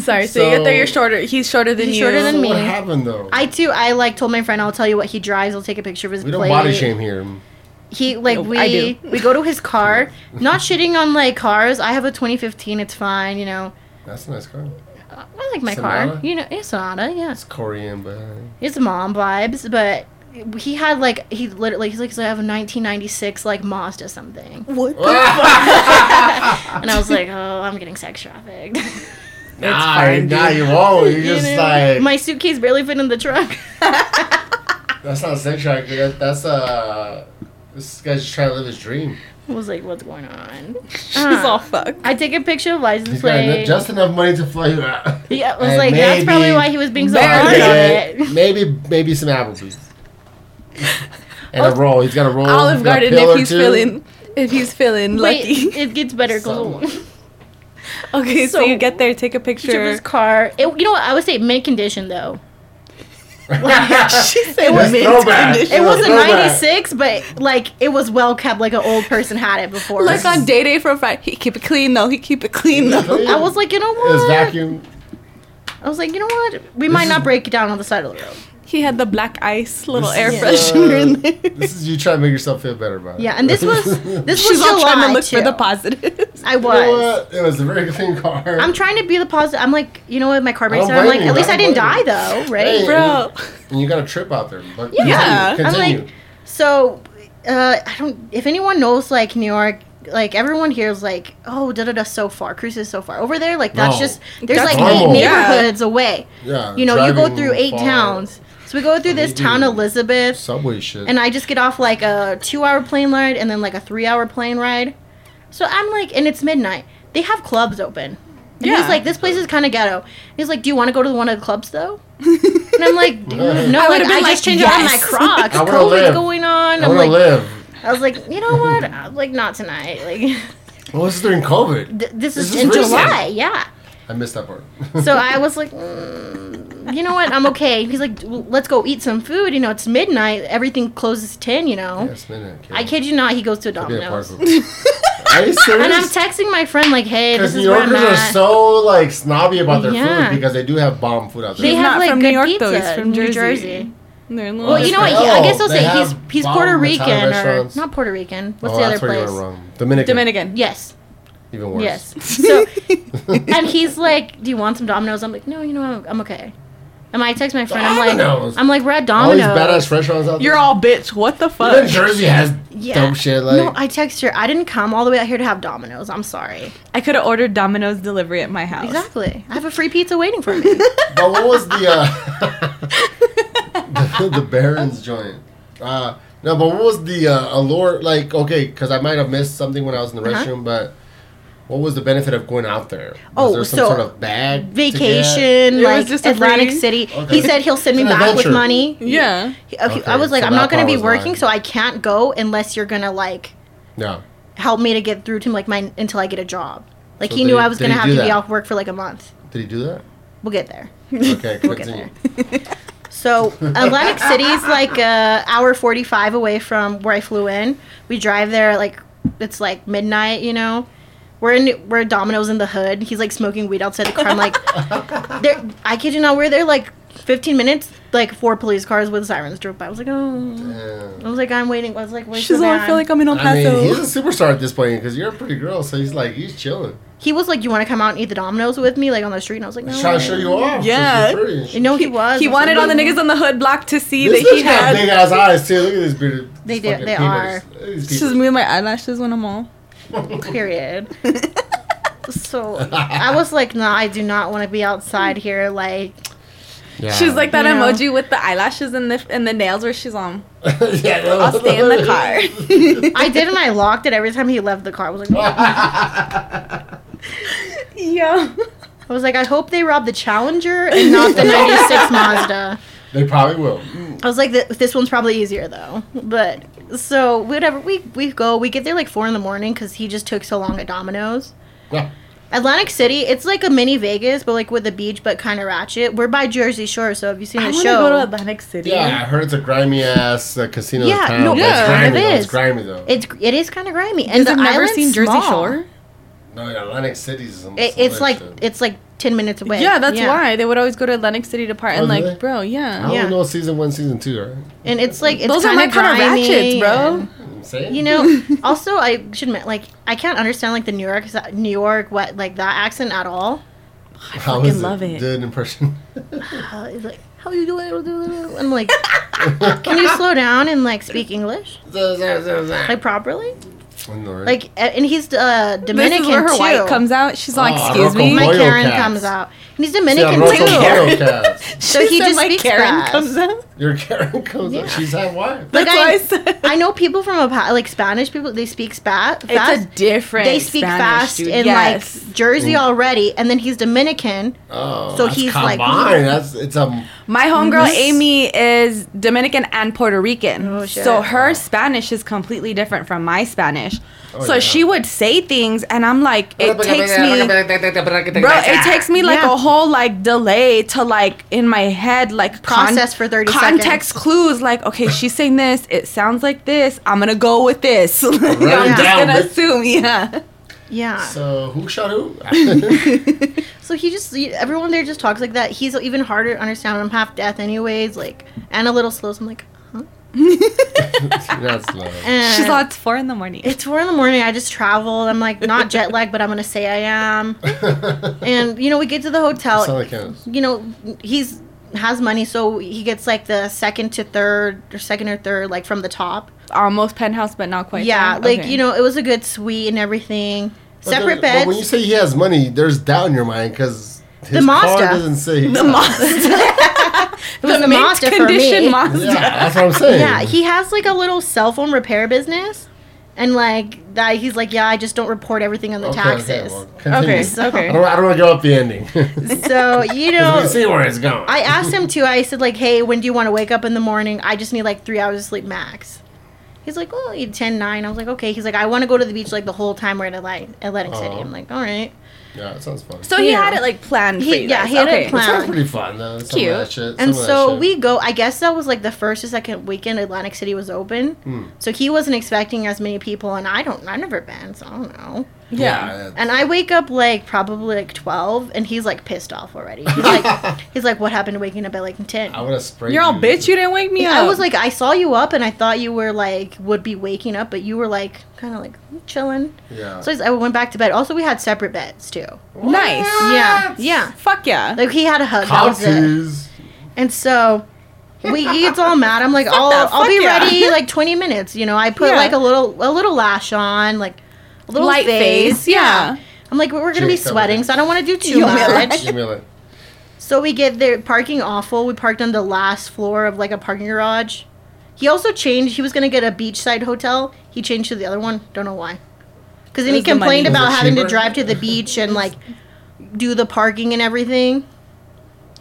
Sorry, so, you get there. You're shorter. He's shorter than He's you. shorter than me. what happened though? I too I like told my friend I'll tell you what he drives. I'll take a picture of his we don't plate. body shame here. He like No, we I do. we go to his car. Not shitting on like cars. I have a 2015. It's fine. You know. That's a nice car. I like my Sonata? car. You know, it's Sonata. Yeah, It's Korean, but it's mom vibes. But he had like he literally he's like so I have a 1996 like Mazda something. What? And I was like, oh, I'm getting sex trafficked. nah, fine, nah, you won't. You You just know? like my suitcase barely fit in the truck. that's not sex trafficking. That, that's uh, this guy's just trying to live his dream. I was like, what's going on? She's Uh, all fucked. I take a picture of license He's got plate. just enough money to fly you out. yeah, I was And like, that's probably why he was being so Barely. hard on it. maybe maybe some Applebee's. And a roll. He's got a roll. Olive he's got a Garden if he's feeling if he's feeling Wait, lucky. it gets better. Some. Cause okay, so, so- you get there, take a picture of his car. It, you know what? I would say mint condition though. she said was mint throwback. condition. It was was a '96, but like it was well kept, like an old person had it before. Like on day day from Friday, he keep it clean though. He keep it clean though. I was like, you know It was what? vacuum. I was like, you know what? We might not break it down on the side of the road. He had the black ice little This air is, freshener in uh, there. This is you trying to make yourself feel better about it. Yeah, and this was this She's was all July trying to look too. for the positives. I was. You know was. what? It was a very clean car. I'm trying to be the positive. I'm like, you know what? My car I breaks down. I'm like, you. at least I I didn't die blame though, right? Hey, Bro. And you got a trip out there. But Yeah. continue. I'm like, so uh, I don't. If anyone knows like New York, like everyone here is like, oh, da da da, so far, Cruise is so far over there. Like that's No. just there's That's like normal. eight Yeah. neighborhoods away. Yeah, You know, you go through eight far. towns. So we go through this town. Elizabeth, Subway shit. and I just get off like a two-hour plane ride and then like a three-hour plane ride. So I'm like, and it's midnight. They have clubs open. And Yeah. he's like, this place is kind of ghetto. He's like, do you want to go to one of the clubs though? and I'm like, dude, no, I like, would've I been just like, changed out of my yes. Crocs. I wanna COVID's live. going on. I I'm want to like, live. I was like, you know what? I was like, not tonight. Like, Well, this is during COVID. th- this is is in recent. July. Yeah. I missed that part. So I was like, mm, you know what? I'm okay. He's like, "Well, let's go eat some food. You know, it's midnight. Everything closes 10, you know. Yes, minute. I kid you not, he goes to a Could be a Domino's. Are you serious? And I'm texting my friend like, "Hey, Because this New is where I'm Yorkers are so like snobby about their Yeah. food because they do have bomb food out there. they He's have not like from good New York, pizza. though. He's from New Jersey. Jersey. They're Well, you know what? Oh, I guess I'll they say he's he's Puerto Rican or not Puerto Rican. What's oh, the other that's place? you wrong. Dominican. Dominican. Yes, Even worse. yes. So, and he's like, "Do you want some Domino's?" I'm like, "No, you know, I'm, I'm okay." And I text my friend. I'm Domino's? like, "I'm like, we're at All these Domino's." badass restaurants out there. You're all bitch. What the fuck? Even Jersey has Yeah. dope shit like. no, I text her. I didn't come all the way out here to have Domino's. I'm sorry. I could have ordered Domino's delivery at my house. Exactly. I have a free pizza waiting for me. but what was the uh, the, the Barons joint? Uh, no, but what was the uh, allure? Like, okay, because I might have missed something when I was in the Uh-huh. restroom, but what was the benefit of going out there? Was Oh, there some so sort of bag to get? Vacation, It was like just Atlantic free- City. Okay. He said he'll send me It's an back with money. Yeah. He- I Okay, was like, so I'm not going to be working, lying. so I can't go unless you're going to like No. help me to get through to like my until I get a job. Like So he knew he- I was going to have do to be off work for like a month. Did he do that? We'll get there. Okay, We'll get there. So Atlantic City's like a hour forty five away from where I flew in. We drive there like it's like midnight, you know. We're in we're Domino's in the hood. He's like smoking weed outside the car. I'm like, there. I kid you not, we're there like fifteen minutes. Like four police cars with sirens drove by. I was like, oh. Yeah. I was like, I'm waiting. I was like, wait She's for like, I feel like I'm in El Paso. I mean, he's a superstar at this point because you're a pretty girl, so he's like, he's chilling. he was like, you want to come out and eat the Domino's with me, like on the street? And I was like, no. Trying to show you off. 'cause Yeah. you're pretty. You know he was. he wanted like, all the niggas on the hood block to see This that he bitch got big had. ass eyes too. Look at this beard. They These do- they peepers. are. Look at It's just peepers. me and my eyelashes when I'm all. period. so I was like, no, I do not want to be outside here. Like, Yeah. She's like that You know? emoji with the eyelashes and the and the nails where she's on. yeah. I'll stay in the car. I did, and I locked it every time he left the car. I was like, Yo. I was like, I hope they rob the Challenger and not the '96 Mazda. They probably will. I was like, this one's probably easier though. But so whatever, we we go, we get there like four in the morning because he just took so long at Domino's. Yeah. Atlantic City, it's like a mini Vegas, but like with the beach, but kind of ratchet. We're by Jersey Shore, so have you seen I the want to show? go to Atlantic City. Yeah, I heard it's a grimy ass uh, casino Yeah, town. no, but yeah, it's grimy it though. It's grimy though. It's it is kind of grimy, and the I've never island's seen Jersey small. Shore. no, yeah, Atlantic City's some, It, it's like shit. it's like ten minutes away. Yeah, that's Yeah. why they would always go to Atlantic City to part. Oh, and do like, they? bro, I yeah. don't Yeah. know season one, season two, right? And it's like it's Those are kinda my kind of grimy ratchets, bro. and- You know, also I should admit, like I can't understand like the New York, New York, what like that accent at all. How fucking is love it. Good impression. Uh, it's like, how you doing? I'm like, can you slow down and like speak English like properly? I right? Like, and he's uh, This is where her too. white comes out. She's like, Oh, excuse me. My Karen comes out, and he's Dominican Rocco too. Boyo. So She he said just my speaks Karen fast. comes out. Your Karen comes Yeah. up. She's had wife. Like That's I, why I said. I know people from a like Spanish people. They speak spa- fast. It's a different. they speak Spanish, fast dude. in yes. like Jersey already, and then he's Dominican. Oh, So that's he's like- combined. That's it's a My homegirl Miss- Amy is Dominican and Puerto Rican. Oh, shit. So her Spanish is completely different from my Spanish. Oh, so yeah. she would say things and I'm like, it takes me Bro, it takes me like Yeah. a whole like delay to like in my head like Process for 30 context clues like okay she's saying this it sounds like this I'm gonna go with this Like, I'm it just gonna assume yeah Yeah. So who shot who? So he just he- everyone there just talks like that. He's even harder to understand. I'm half deaf anyways, like and a little slow. So I'm like, huh? That's love. And she's like it's four in the morning it's four in the morning. I just traveled. I'm like not jet lagged, but I'm gonna say I am. And you know, we get to the hotel. Sound like Candace. you know, he's has money, so he gets like the second to third or second or third, like from the top. Almost penthouse, but not quite. yeah, there. like Okay. you know, it was a good suite and everything. But Separate there- beds. But when you say he has money, there's doubt in your mind because his The Mazda. car doesn't say the Mazda, it was the, the mint Mazda for me. Mazda. Yeah, that's what I'm saying. Yeah, he has like a little cell phone repair business, and like that, he's like, yeah, I just don't report everything on the Okay, taxes. Okay, well. Okay, So- okay. I don't, I don't want to go up the ending. So you we know, can see where it's going. I asked him too. I said like, hey, when do you want to wake up in the morning? I just need like three hours of sleep max. He's like, oh, 10, 9. I was like, okay. He's like, I want to go to the beach like the whole time we're in Atlantic, Atlantic City. Oh. I'm like, all right. Yeah, that sounds fun. So he Yeah. had it like planned for He- you yeah, guys. he had it okay. It planned. sounds pretty fun though. Some Cute. Of that shit, And some of that so shit. we go. I guess that was like the first or second weekend Atlantic City was open. Hmm. So he wasn't expecting as many people, and I don't. I've never been, so I don't know. Yeah. And I wake up like probably like twelve, and he's like pissed off already. He's like, he's like, what happened to waking up at like ten? I would have sprayed. You're all you. bitch. You didn't wake me up. I was like, I saw you up, and I thought you were like would be waking up, but you were like kind of like chilling. Yeah. So I went back to bed. Also, we had separate beds too. nice. Yeah, yeah. Fuck yeah. Like he had a hug. That was it. And so we he all mad. I'm like, I'll I'll be yeah. ready like 20 minutes. You know, I put Yeah. like a little a little lash on, like a little Light face, yeah. I'm like, we're gonna be sweating, so I don't want to do too You want me to much. Give me a lick. So we get there, parking awful. We parked on the last floor of like a parking garage. He also changed. He was gonna get a beachside hotel. He changed to the other one. Don't know why. Because then he It was the complained about it having to drive to the beach and like do the parking and everything.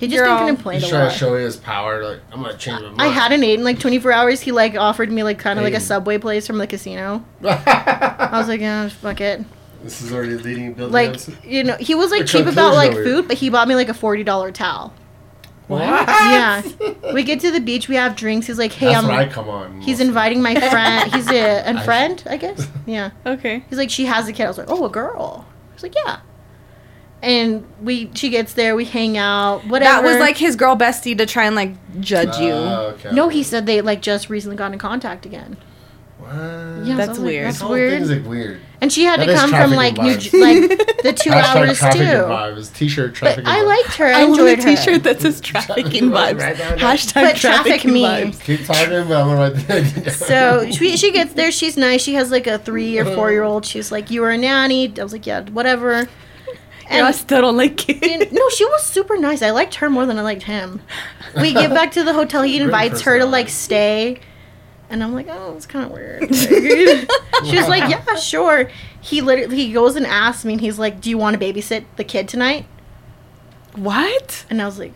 He just Girl. been He's complained a trying lot. to show his power. Like I'm gonna change my mind. I hadn't in like 24 hours. He like offered me like kind of like a Hey. subway place from the casino. I was like, yeah, fuck it. this is already leading building. Like, episode. you know, he was like The cheap about like conclusion over food, but he bought me like a $40 towel. what? Yeah. we get to the beach, we have drinks. He's like, hey, That's I'm. what I come on. He's mostly. inviting my friend. He's a, a I- friend, I guess. Yeah. Okay. He's like, she has a kid. I was like, oh, a girl. He's like, yeah. And we, she gets there, we hang out, whatever. That was like his girl bestie to try and like judge you. Oh, okay. No, he said they like just recently got in contact again. What? Yeah, so I That's was like, weird. That's This whole weird. thing's like weird. And she had That to come from like New, vibes. J- like the two hours trafficking too. vibes. T-shirt But trafficking. I liked her. I, I want enjoyed a her. T-shirt that says trafficking vibes. Right now, no. Hashtag But traffic trafficking me. vibes. Keep talking, but I'm gonna write that. So she, she gets there. She's nice. She has like a three or four year old. She's like, "You were a nanny." I was like, "Yeah, whatever." Girl, I still don't like it. and- no, she was super nice. I liked her more than I liked him. We get back to the hotel. He invites her to like stay, and I'm like, "Oh, it's kind of weird." Like, she was like, "Yeah, sure." He literally he goes and asks me, and he's like, "Do you want to babysit the kid tonight?" What? And I was like,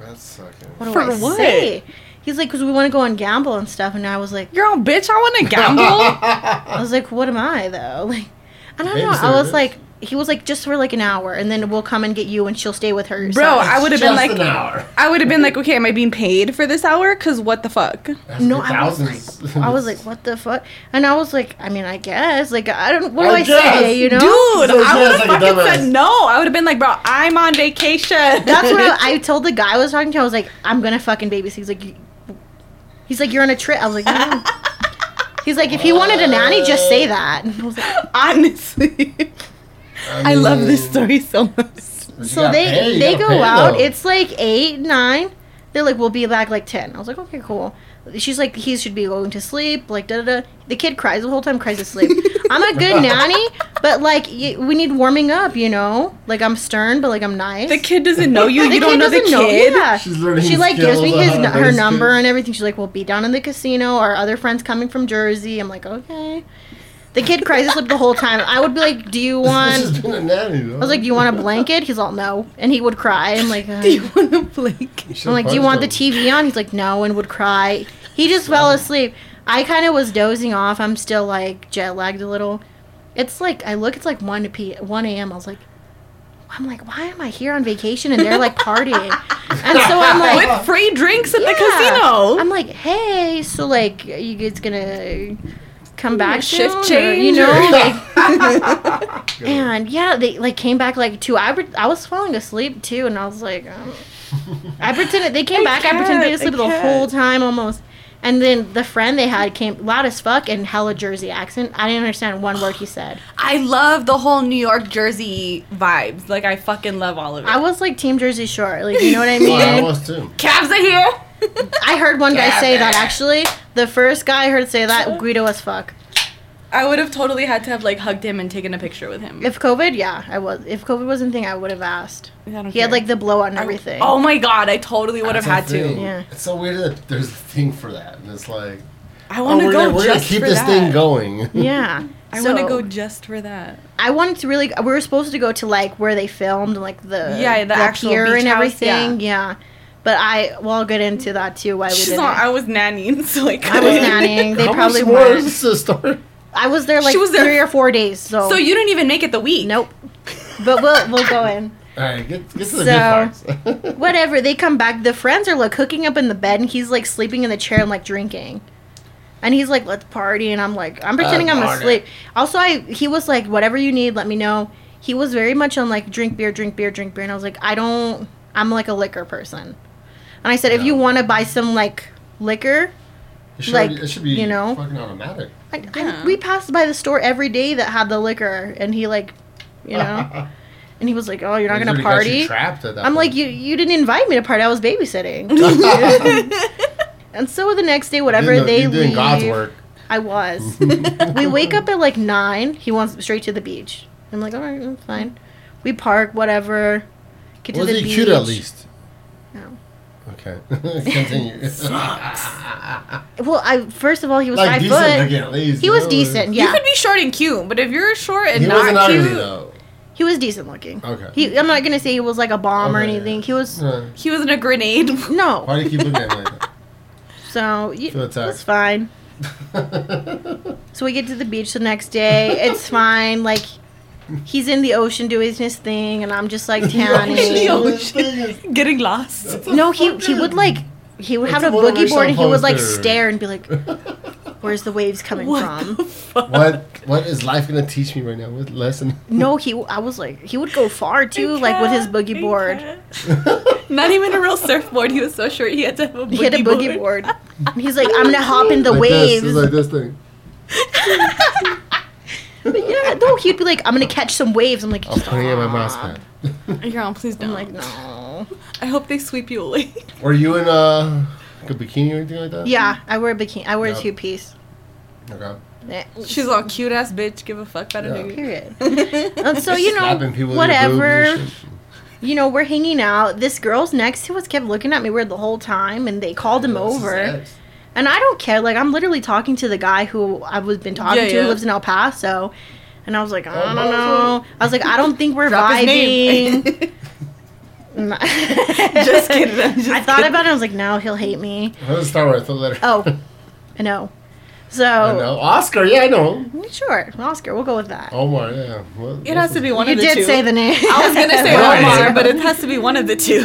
That's sucking. "What do For I what? say?" He's like, "Cause we want to go and gamble and stuff." And I was like, Girl, bitch, I want to gamble. I was like, what am I though? Like, I don't know. I was like, he was like, just for like an hour, and then we'll come and get you, and she'll stay with her. Bro, I would have been like, an hour. I would have been like, okay, am I being paid for this hour? Cause what the fuck? That's no, like I was like, I was like, what the fuck? And I was like, I mean, I guess, like, I don't, what do I I, say? You know, Dude, So I would have like fucking said no. I would have been like, bro, I'm on vacation. that's what I, I told the guy I was talking to. I was like, I'm gonna fucking babysit. He's like, he's like, you're on a trip. I was like, no. He's like, if he wanted a nanny, just say that. And I was like, Honestly, I love this story so much. so they pay, they go out. though. It's like eight, nine. They're like, we'll be back like ten. I was like, okay, cool. She's like, he should be going to sleep. Like da da da. The kid cries the whole time, cries asleep. I'm a good nanny, but like y- we need warming up, you know. Like I'm stern, but like I'm nice. The kid doesn't know you. The You don't know the doesn't kid. Yeah. She's learning She like gives me skills on his how to her raise number kids. and everything. She's like, we'll be down in the casino. Our other friends coming from Jersey. I'm like, okay. The kid cries asleep the whole time. I would be like, do you want? This has been a nanny, though. I was like, do you want a blanket? He's all no, and he would cry. I'm like, uh, Do you want a blanket?" I'm like, do you want the TV on? He's like, no, and would cry. He just fell asleep. I kind of was dozing off. I'm still like jet lagged a little. It's like I look, it's like one p one a.m. I was like, I'm like, why am I here on vacation and they're like partying? and so I'm like, With free drinks at the casino. I'm like, hey, so like, you guys gonna come back shift soon, or, change you know? Like, and yeah, they like came back like two. I pre- I was falling asleep too, and I was like, um, I pretended they came I back. I pretended to be asleep the whole time almost. And then the friend they had came loud as fuck and hella Jersey accent. I didn't understand one word he said. I love the whole New York Jersey vibes. Like I fucking love all of it. I was like Team Jersey Shore, like you know what I Oh, I mean. was too. Cabs are here. I heard one guy say that actually. The first guy I heard say that Guido as fuck. I would have totally had to have like hugged him and taken a picture with him. If COVID, yeah, I was. If COVID wasn't a thing, I would have asked. I don't He had like the blowout and everything. Oh my god, I totally would have had thing. to. Yeah. It's so weird that there's a thing for that, and it's like, I oh, want to we're, go gonna, we're gonna just keep for this that. thing going. Yeah. I want to go just for that. I wanted to really. We were supposed to go to like where they filmed, like the Yeah, the actual pier beach and house, everything. Yeah. But I, well, I'll get into that too. Why we She's didn't. I was nannying, so I. I was nannying. They How probably much more weren't. is this story? I was there like She was there- three or four days. So, So you didn't even make it the week. nope. But we'll we'll go in. All right, get, get to the So- good parts. Whatever. They come back. The friends are like hooking up in the bed, and he's like sleeping in the chair and like drinking. And he's like, "Let's party," and I'm like, "I'm ah, pretending I'm party. asleep." Also, I he was like, "Whatever you need, let me know." He was very much on like drink beer, drink beer, drink beer, and I was like, "I don't. I'm like a liquor person." And I said, "If Yeah. you want to buy some like liquor, It should, like, it should be you know. fucking automatic. I, Yeah. I, we passed by the store every day that had the liquor, and he like, you know, and he was like, "Oh, you're not gonna already got you party." Trapped at that I'm like, you you didn't invite me to party. I was babysitting. and so the next day, whatever You're doing- they you're leave, God's work. I was. we wake up at like nine. He wants straight to the beach. I'm like, all right, fine. We park, whatever. Get to Was the he beach. cute at least? No. Okay, continue. Well, I first of all, he was like five decent foot. looking at least. He was know? decent. You could be short and cute, but if you're short and He not wasn't cute, though. he was decent looking. Okay. He, I'm not gonna say he was like a bomb or Okay, anything. yeah. He was he wasn't a grenade. no. Why do you keep looking at me like? So you, Feel attacked. it's fine. So we get to the beach the next day. It's fine. Like he's in the ocean doing his thing, and I'm just like In the tanning. ocean. Getting lost. no, he he would like he would have a boogie board, and he would like stare and be like, "Where's the waves coming What from?" the fuck? What what is life gonna teach me right now? What lesson? No, he. I was like, he would go far too, like with his boogie board. Not even a real surfboard. He was so short he had to have a boogie He had a boogie board. And he's like, I'm gonna hop in the like waves. This, like this thing. But yeah, no, he'd be like, I'm gonna catch some waves. I'm like, I'm putting it in my mouse "Stop." pad. Girl, please don't. I'm like, no. I hope they sweep you away. Were you in uh, like a bikini or anything like that? Yeah, I wear a bikini. I wear Yep. a two piece. Okay. She's all cute ass bitch. Give a fuck about a Yeah. nigga. Period. And so you know, people with your boobs whatever. and shit. You know, we're hanging out. This girl's next to us kept looking at me weird the whole time, and they called him over. sex. And I don't care. Like I'm literally talking to the guy who I've been talking Yeah, to, yeah. who lives in El Paso. And I was like, I don't my know. I was like, I don't think we're Drop vibing. just Just kidding. I'm just I thought kidding. about it. I was like, no, he'll hate me. Let's start with the letter. Oh, I know. So I know. Oscar, yeah, I know. sure, Oscar, we'll go with that. Omar, yeah. What, It has to be one of the two. You did two. say the name. I was gonna say Right. Omar, but it has to be one of the two.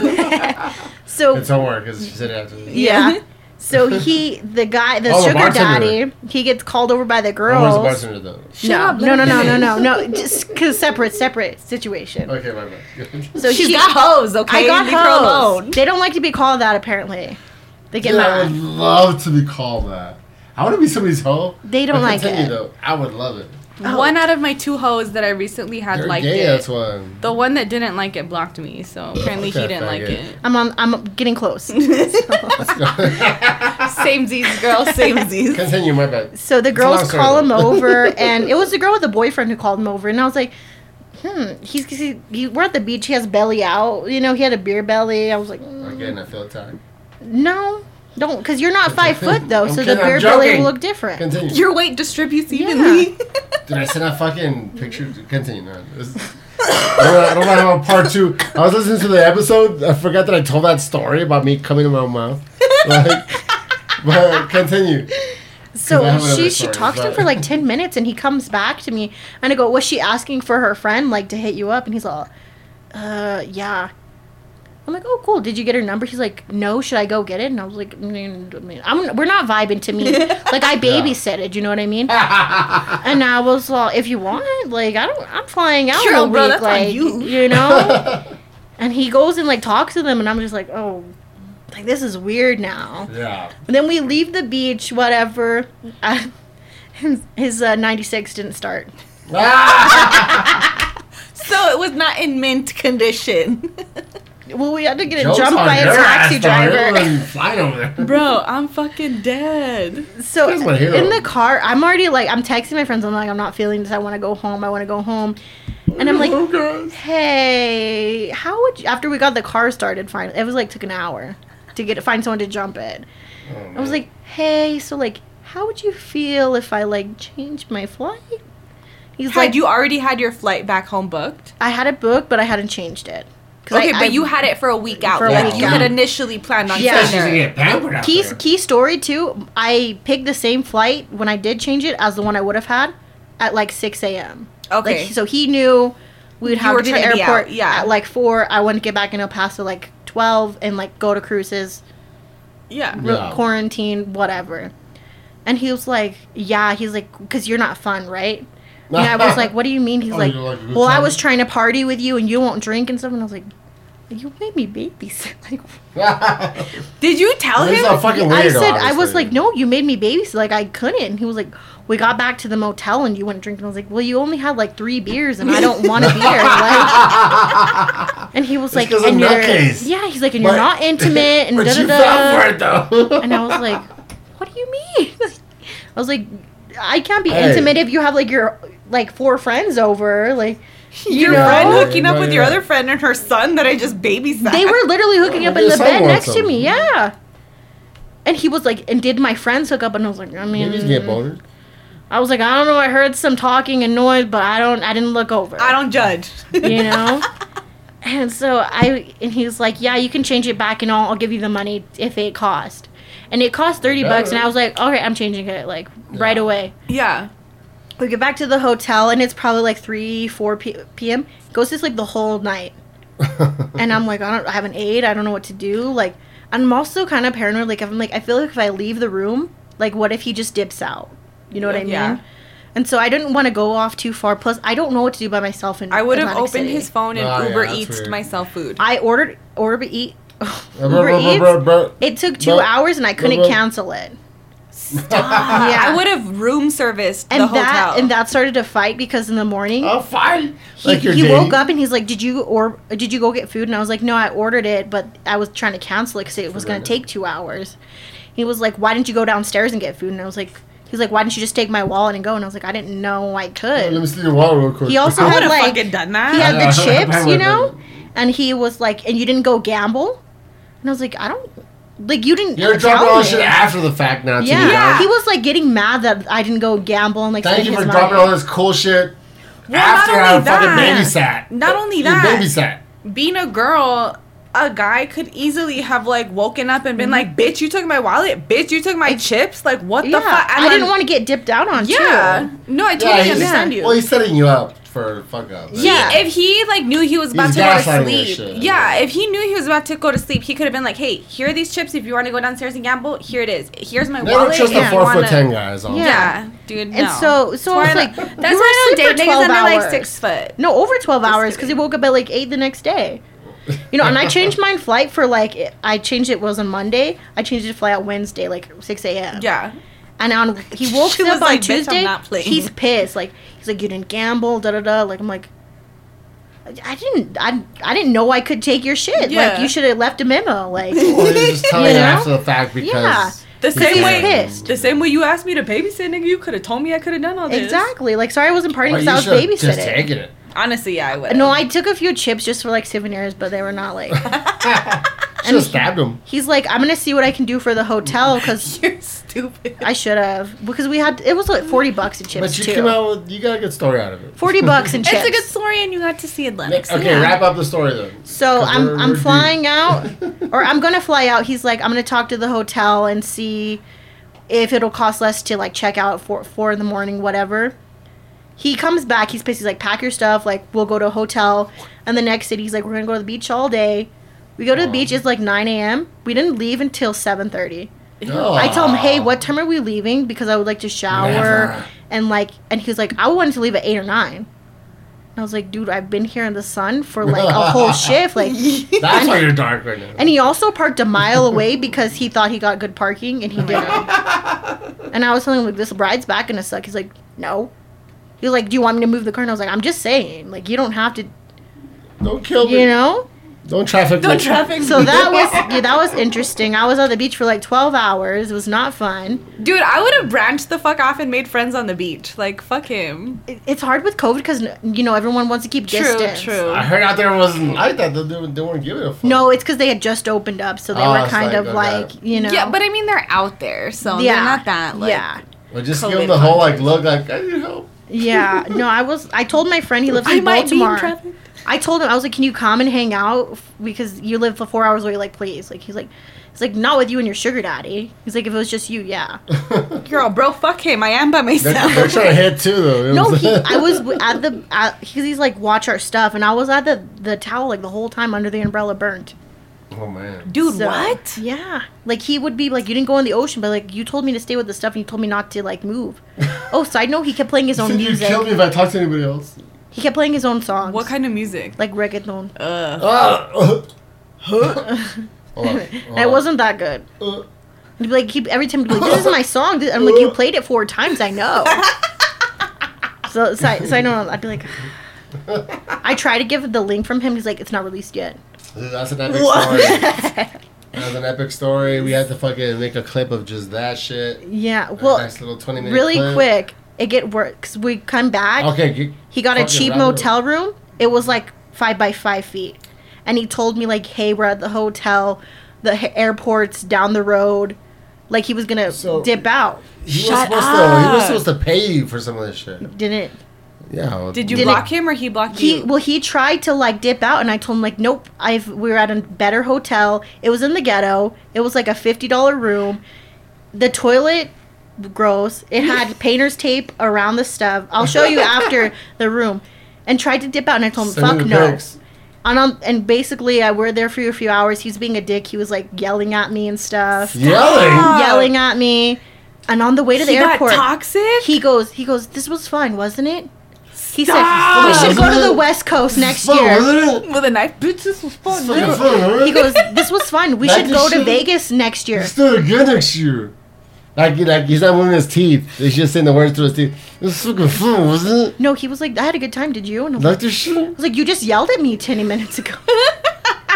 so It's Omar because she said it after this. yeah. So he, the guy, the Oh, sugar bartender. daddy, he gets called over by the oh, Omar's girls. the bartender though. no, up, no, no, no, no, no, no. Just because separate, separate situation. Okay, my bad. So She's she, got hoes, okay? I got Leave hoes. alone. They don't like to be called that. Apparently, they get Dude, I would love to be called that. I want to be somebody's hoe. They don't But like continue, it. Though. I would love it. Oh. One out of my two hoes that I recently had You're liked gay, it. that's why. The one that didn't like it blocked me, so apparently he didn't like faggot. it. I'm on. I'm getting close. Same Z's, girl, same Z's. Continue, my bad. So the girls call him over, and it was the girl with the boyfriend who called him over, and I was like, hmm, he's he, he, we're at the beach. He has belly out. You know, he had a beer belly. I was like, mm, Again, I feel attacked. no, don't, because you're not five foot though, I'm so kidding, the I'm beer belly joking. will look different. Continue. Your weight distributes Yeah. evenly. Did I send a fucking picture? Continue, man. This- I don't, I don't know how part two. I was listening to the episode. I forgot that I told that story about me coming to my mouth. Like, but continue. So I have another she she story, talks to him but- for like ten minutes, and he comes back to me, and I go, "Was she asking for her friend like to hit you up?" And he's all, "Uh, yeah." I'm like, "Oh, cool. Did you get her number?" He's like, "No. Should I go get it?" And I was like, mm, I'm, "We're not vibing to me. like I babysit it. You know what I mean?" and I was like, "If you want, like, I don't. I'm flying out in Girl, a bro, week, that's on you. you know." and he goes and like talks to them, and I'm just like, "Oh." like this is weird now. Yeah. And then we leave the beach, whatever. Uh, his his uh, 96 didn't start. So it was not in mint condition. Well, we had to get Joke's jumped by a taxi ass, though. You're the driver. flying over there. Bro, I'm fucking dead. So Here's my hero. in the car, I'm already like, I'm texting my friends. I'm like, I'm not feeling this. I want to go home. I want to go home. And I'm like, Oh, hey, how would you, after we got the car started, finally, it was like took an hour to get find someone to jump it. Oh, I was like, hey, so like, how would you feel if I like changed my flight? He's Had like, you already had your flight back home booked? I had it booked, but I hadn't changed it. 'Cause Okay, I- but I- you had it for a week out. For a like week you out. had initially planned on Yeah. Staying gonna there. get pampered out Key, there. key story too. I picked the same flight when I did change it as the one I would have had at like 6 a.m. Okay. Like, so he knew we would have to be at the trying to be airport yeah. at like 4. I wanted to get back in El Paso like 12 and like go to Cruces, yeah. Yeah. quarantine, whatever. And he was like, yeah, he's like, because you're not fun, right? And I was like, what do you mean? He's Oh, like, you're like a good well, I time? was trying to party with you and you won't drink and stuff. And I was like, you made me babysit. Like, Did you tell He's him? a fucking I weirdo. said, I was obviously. like, no, you made me babysit. Like, I couldn't. And he was like, we got back to the motel and you wouldn't drink. And I was like, well, you only had like three beers and I don't want a beer. Like, and he was like, 'cause and you're, nutcase. yeah, he's like, and But- you're not intimate and but da you da fell for da. it though. And I was like, what do you mean? I was like, I can't be Hey. intimate if you have like your like four friends over. Like, you your know? friend hooking up No, with your other friend and her son that I just babysat. They were literally hooking up in the bed wants next to me. Yeah. And he was like, and did my friends hook up? And I was like, I mean, Maybe he's get boners. I was like, I don't know. I heard some talking and noise, but I don't. I didn't look over. I don't judge. You know. and so I and he was like, yeah, you can change it back, and I'll, I'll give you the money if it cost. And it cost thirty bucks, and I was like, okay, I'm changing it like right away. yeah. We get back to the hotel, and it's probably like three, four p- p.m. Goes to sleep the whole night, and I'm like, I don't, I have an ate. I don't know what to do. Like, I'm also kind of paranoid. Like, I'm like, I feel like if I leave the room, like, what if he just dips out? You know what I mean? Yeah. And so I didn't want to go off too far. Plus, I don't know what to do by myself. In I would have Atlantic opened City. his phone and Oh, yeah, Uber that's Eats weird. myself food. I ordered Uber Eat. Bro, Uber bro, bro, Eats. bro, bro. It took two hours, and I couldn't cancel it. yeah. Yeah. I would have room serviced And the that hotel. and that started to fight because in the morning Oh, fine. he, Like you're he woke up and he's like, "Did you or did you go get food?" And I was like, "No, I ordered it, but I was trying to cancel it because it was going to take two hours." He was like, "Why didn't you go downstairs and get food?" And I was like, "He's like, why didn't you just take my wallet and go?" And I was like, "I didn't know I Hey, could." let me see your wallet real quick. He also I had like done that. he had the chips, you know, and he was like, "And you didn't go gamble?" And I was like, "I don't." Like you didn't. You're tell dropping all this shit after the fact now, too. Yeah. Yeah. he was like getting mad that I didn't go gamble and like. Thank spend you for dropping all this cool shit Well, after not I only fucking that- babysat. Not only You that. babysat. being a girl, a guy could easily have like woken up and been like, mm-hmm. "Bitch, you took my wallet. Bitch, you took my chips. Like, what Yeah, the fuck?" I didn't want to get dipped out on. Yeah, too. no, I totally he's- understand you. Well, he's setting you up for fuck up. Yeah. He- if he like knew he was about He's to go to sleep, shit. yeah, if he knew he was about to go to sleep, he could have been like, "Hey, here are these chips. If you want to go downstairs and gamble, here it is. Here's my Never wallet. trust if a four foot wanna-" ten guys. Also. Yeah. Yeah, dude. And so, so I was like, why I you don't- that's why I asleep don't for date niggas 12 under like hours. six foot. No, over twelve hours because he woke up at like eight the next day. You know, and I changed my flight for like I changed it was on Monday. I changed it to fly out Wednesday, like six a.m. Yeah, And on he woke She up was on like, Tuesday. He's pissed. Like he's like, you didn't gamble, da da da. Like I'm like, I didn't. I I didn't know I could take your shit. Like Yeah. you should have left a memo. Like Well, he's just telling You you, know? after the fact because Yeah. the same way. pissed. The same way you asked me to babysit, nigga, you could have told me I could have done all this. exactly. Like sorry, I wasn't partying because I was should've just babysitting. taken it. Honestly, yeah, I would. No, I took a few chips just for like souvenirs, but they were not like. Should have stabbed him. He's like, I'm gonna see what I can do for the hotel because You're stupid. I should have because we had it was like forty bucks in chips But you too. came out with you got a good story out of it. Forty bucks in chips. It's a good story, and you got to see Atlantic. Okay, City. wrap up the story then. So 'Cause I'm we're- I'm we're deep. flying out, or I'm gonna fly out. He's like, I'm gonna talk to the hotel and see if it'll cost less to like check out at four four in the morning, whatever. He comes back. He's basically like, pack your stuff. Like we'll go to a hotel, and the next city. He's like, we're gonna go to the beach all day. We go to the beach. It's like 9 a.m. We didn't leave until 7:30. Oh. I tell him, hey, what time are we leaving? Because I would like to shower Never. and like, and he was like, I wanted to leave at eight or nine. And I was like, dude, I've been here in the sun for like a whole shift. Like, That's why you're dark right now. and he also parked a mile away because he thought he got good parking and he didn't. and I was telling him like, this ride's back in a sec. He's like, no. He was like, do you want me to move the car? And I was like, I'm just saying, like, you don't have to, Don't kill me. you know. Don't traffic Don't me. traffic. So that was yeah, that was interesting. I was on the beach for like 12 hours. It was not fun. Dude, I would have branched the fuck off and made friends on the beach. Like, fuck him. It- It's hard with COVID because you know everyone wants to keep True, distance. true. I heard out there wasn't like that. They, they, they weren't giving a fuck. No, it's because they had just opened up, so they Oh, were kind like, of okay. like you know. Yeah, but I mean, they're out there, so they're not that, like. yeah, But just COVID give them the whole like look like I need help. Yeah. No, I was. I told my friend he lives I in might be in Baltimore. traffic. I told him I was like, "Can you come and hang out because you live for four hours away?" Like, please. Like, he's like, he's like, not with you and your sugar daddy. He's like, if it was just you, yeah. Girl, bro, fuck him. I am by They're, myself. they're trying to hit too though. No, I'm he. I was at the at, because he's like watch our stuff, and I was at the the towel like the whole time under the umbrella burnt. Oh man. Dude, So, what? Yeah, like he would be like, you didn't go in the ocean, but like you told me to stay with the stuff, and you told me not to like move. oh, side note, he kept playing his own Said you music. kill me if I talk to anybody else. He kept playing his own songs. What kind of music? Like reggaeton. Uh. Ah! Ugh. Hold on. Hold And it wasn't that good. Uh, He'd be like, he, every time he'd be like, this is my song. I'm like, you uh. played it four times. I know. so, side, side note, I'd be like, I try to give the link from him. He's like, it's not released yet. That's an epic story. That's an epic story. We had to fucking make a clip of just that shit. Yeah. Well, nice little twenty minute. really clip. quick, it get works. We come back. Okay. He got a cheap up. motel room. It was like five by five feet, and he told me like, "Hey, we're at the hotel. The airport's down the road." Like he was gonna So- dip out. He was, Shut supposed to, he was supposed to pay you for some of this shit. Didn't Yeah. well, Did you Did block it- him or he blocked he? you? Well, he tried to like dip out, and I told him like, "Nope. I've we were at a better hotel. It was in the ghetto. It was like a fifty dollar room. The toilet." Gross. It had painter's tape around the stuff. I'll show you after the room. And tried to dip out, and I told him, Send "Fuck no." pics. And, on, and basically, I were there for a few hours. He was being a dick. He was like yelling at me and stuff, Yelling. yelling at me. And on the way to the he got airport, toxic? he goes, he goes, "This was fun, wasn't it?" He Stop. said, "We should go to the? West Coast next year." wasn't it? With a knife? Bitch, this was fun. It's fucking fun, huh? He goes, "This was fun. We should go to? Vegas next year." Let's do it again next year. Like, like he's not moving his teeth. He's just saying the words through his teeth. This was fucking fun, wasn't it? No, he was like, "I had a good time. Did you?" And I was like, Like this shit? I was like, "You just yelled at me ten minutes ago."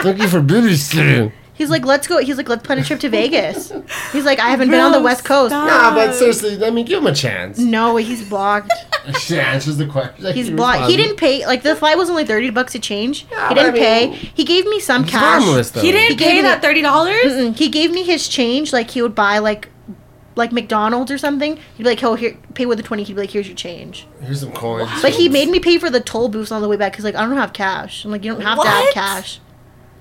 Thank you for babysitting. He's like, "Let's go." He's like, "Let's plan a trip to Vegas." He's like, "I haven't been on the West Coast." stop. Nah, but seriously, I mean, give him a chance. No, he's blocked. She answers the question. Like, He's he blocked. He responds. didn't pay. Like the flight was only thirty bucks to change. Yeah, he but I didn't pay. mean, He gave me some He's cash. harmless, though. He didn't He gave pay me- that $30? Mm-mm. He gave me his change. Like he would buy like, like McDonald's or something. He'd be like, "Oh, here, pay with the 20 He'd be like, "Here's your change." Here's some coins. But he made me pay for the toll booths on the way back because like I don't have cash. I'm like, you don't have to have What? cash.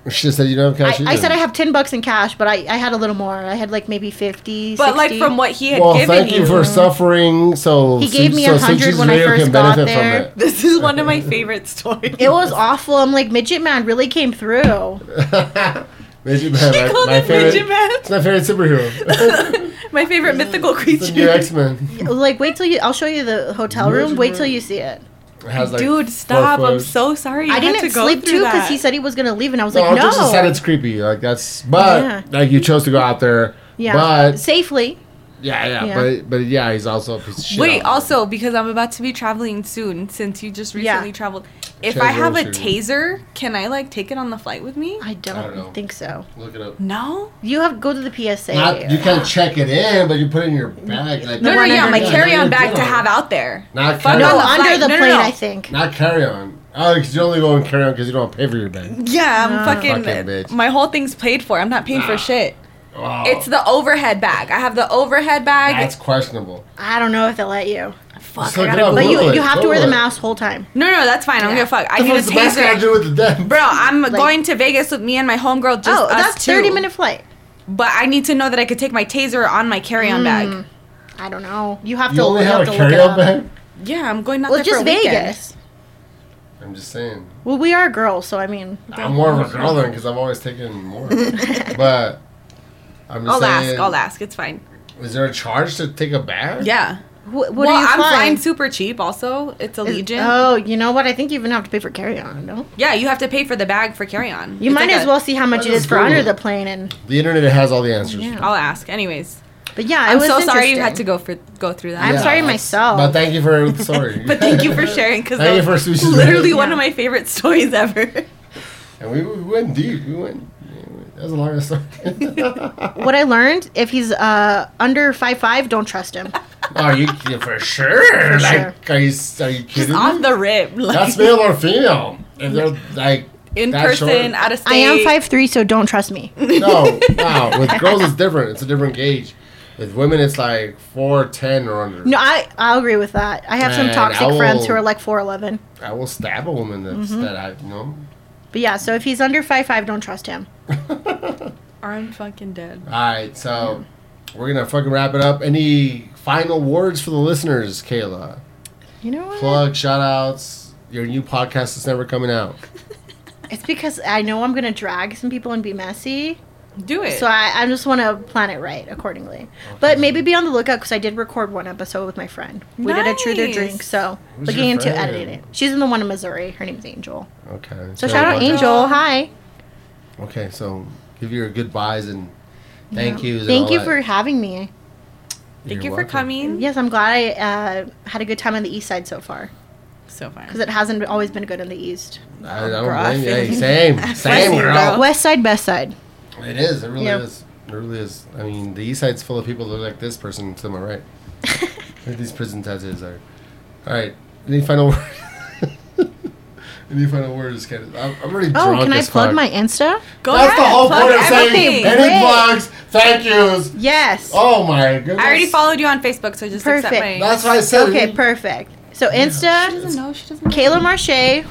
She said you don't have cash. I either. said I have ten bucks in cash, but I, I had a little more. I had like maybe 50, But, like, from what he had given me. Well, given thank you for suffering. So He gave me so a hundred when I first can got benefit from there. it. This is one of my favorite stories. it was awful. I'm like, midget man really came through. Midget Man, She my, called my him favorite. Midget Man. It's my favorite superhero. My favorite mythical the new creature. X Men. Like, wait till you. I'll show you the hotel room. Midget Wait Man. till you see it. Has like Dude, stop. I'm so sorry. You I didn't to sleep through too because he said he was gonna leave, and I was like, No, like, just said it's creepy. Like that's, but Yeah. like you chose to go out there. yeah, But safely. yeah, yeah, Yeah. but but yeah, he's also a piece of shit. Wait, also because I'm about to be traveling soon, since you just Yeah. recently traveled. If I have a shooting. taser, can I like take it on the flight with me? I don't, don't think so. look it up. No. You have to go to the PSA. Not, you can't check it in, but you put it in your bag. Like No, no, one yeah, my underneath. carry-on bag to have out there. Not Fuck carry no, on the on. under the No, no, plane, no. I think. Not carry on. Oh, because you only go and carry on because you don't pay for your bag. Yeah, I'm No. fucking. Fucking bitch. My whole thing's paid for. I'm not paying Nah. for shit. Oh, It's the overhead bag. I have the overhead bag. that's questionable. I don't know if they'll let you. Fuck, Just I gotta go. But you you have to wear the Google it. mask whole time. No, no, that's fine. I don't Yeah. give a fuck. I The need a fuck's the gotta taser. do with the death? Bro, I'm Like- going to Vegas with me and my homegirl. Just oh, us that's two. thirty minute flight. But I need to know that I could take my taser on my carry-on bag. Mm. I don't know. You have You to. only you have a look it carry-on up. bag? Yeah, I'm going out Well, there just for a weekend. Vegas. I'm just saying. Well, we are girls, so I mean, I'm more of a girl then because I've always taken more. but I'm just I'll saying. ask. I'll ask. It's fine. Is there a charge to take a bag? Yeah. Wh- what well, are you I'm flying? flying super cheap. Also, it's Is- Allegiant. Oh, you know what? I think you even have to pay for carry on. No, yeah, you have to pay for the bag for carry on. you might as well see how much it is for under the plane. And The internet has all the answers. Yeah. I'll ask. Anyways, but yeah, I'm was so sorry you had to go for go through that. I'm sorry myself. But thank you for sorry. but thank you for sharing because Thank you for switching literally one Yeah. of my favorite stories ever. And we, we went deep. We went. That was a long story. what I learned: if he's uh, under five five, don't trust him. are you for sure? like, are you are you kidding off me? the rip. Like, That's male or female. If they're like in that person, short- out of state. I am five three, so don't trust me. No, no. With girls, it's different. It's a different gauge. With women, it's like four ten or under. No, I I'll agree with that. I have some toxic I friends who are like four eleven. I will stab a woman that's Mm-hmm. that I you know. But yeah, so if he's under five five, don't trust him. I'm fucking dead. All right, so we're gonna fucking wrap it up. Any final words for the listeners, Kayla? You know what? Plug, shout outs. Your new podcast is never coming out. It's because I know I'm gonna drag some people and be messy. Do it. So I, I just want to plan it right accordingly. But maybe be on the lookout because I did record one episode with my friend. We did a truth or drink, so Who's looking into friend? editing it. She's in the one in Missouri. Her name's Angel. Okay. So shout out Angel. Hi. Okay, so give your goodbyes and thank yous. and Thank you that. for having me. Thank You're you for welcome. coming. Yes, I'm glad I uh, had a good time on the east side so far So far. because it hasn't always been good on the east. I, I don't Girl, blame you. I Hey, feel- same, I same, feel girl. girl. West side, best side. It is. It really Yeah. is. It really is. I mean, the east side's full of people that look like this person to my right. Like these prison tattoos are. All right. Any final words? Any final words, Candace? I'm, I'm already Oh, drunk can I plug fuck. my Insta? Go That's ahead. the whole plug point of saying everything. any Great. plugs, thank yous. Yes. Oh my goodness. I already followed you on Facebook, so just accept Perfect. my. That's why I said Okay, it. perfect. So She Insta, doesn't know. She doesn't know. Kayla Marche,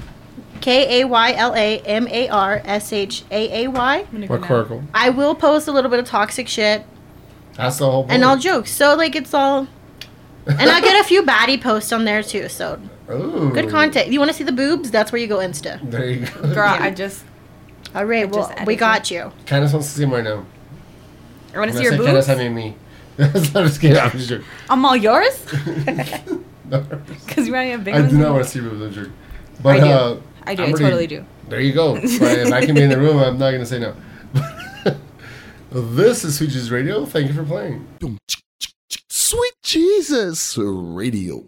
K A Y L A M A R S H A A Y. I'm gonna go now. McCorkle. I will post a little bit of toxic shit That's the whole point. and all jokes. So like it's all, and I get a few baddie posts on there too. So Ooh. good content. You want to see the boobs? That's where you go Insta. There you go. Girl, I just. All right, well just we got you. Candace wants to see him right now. I want to see your boobs. Candace, I mean me. That's not just kidding. I'm just joking. I'm all yours. Because you're already have big I ones. do not want to see boobs. I'm joking. But I do. uh, I do. I'm I already- totally do. There you go. But if I can be in the room, I'm not gonna say no. this is Sweet Jesus Radio. Thank you for playing. Sweet Jesus Radio.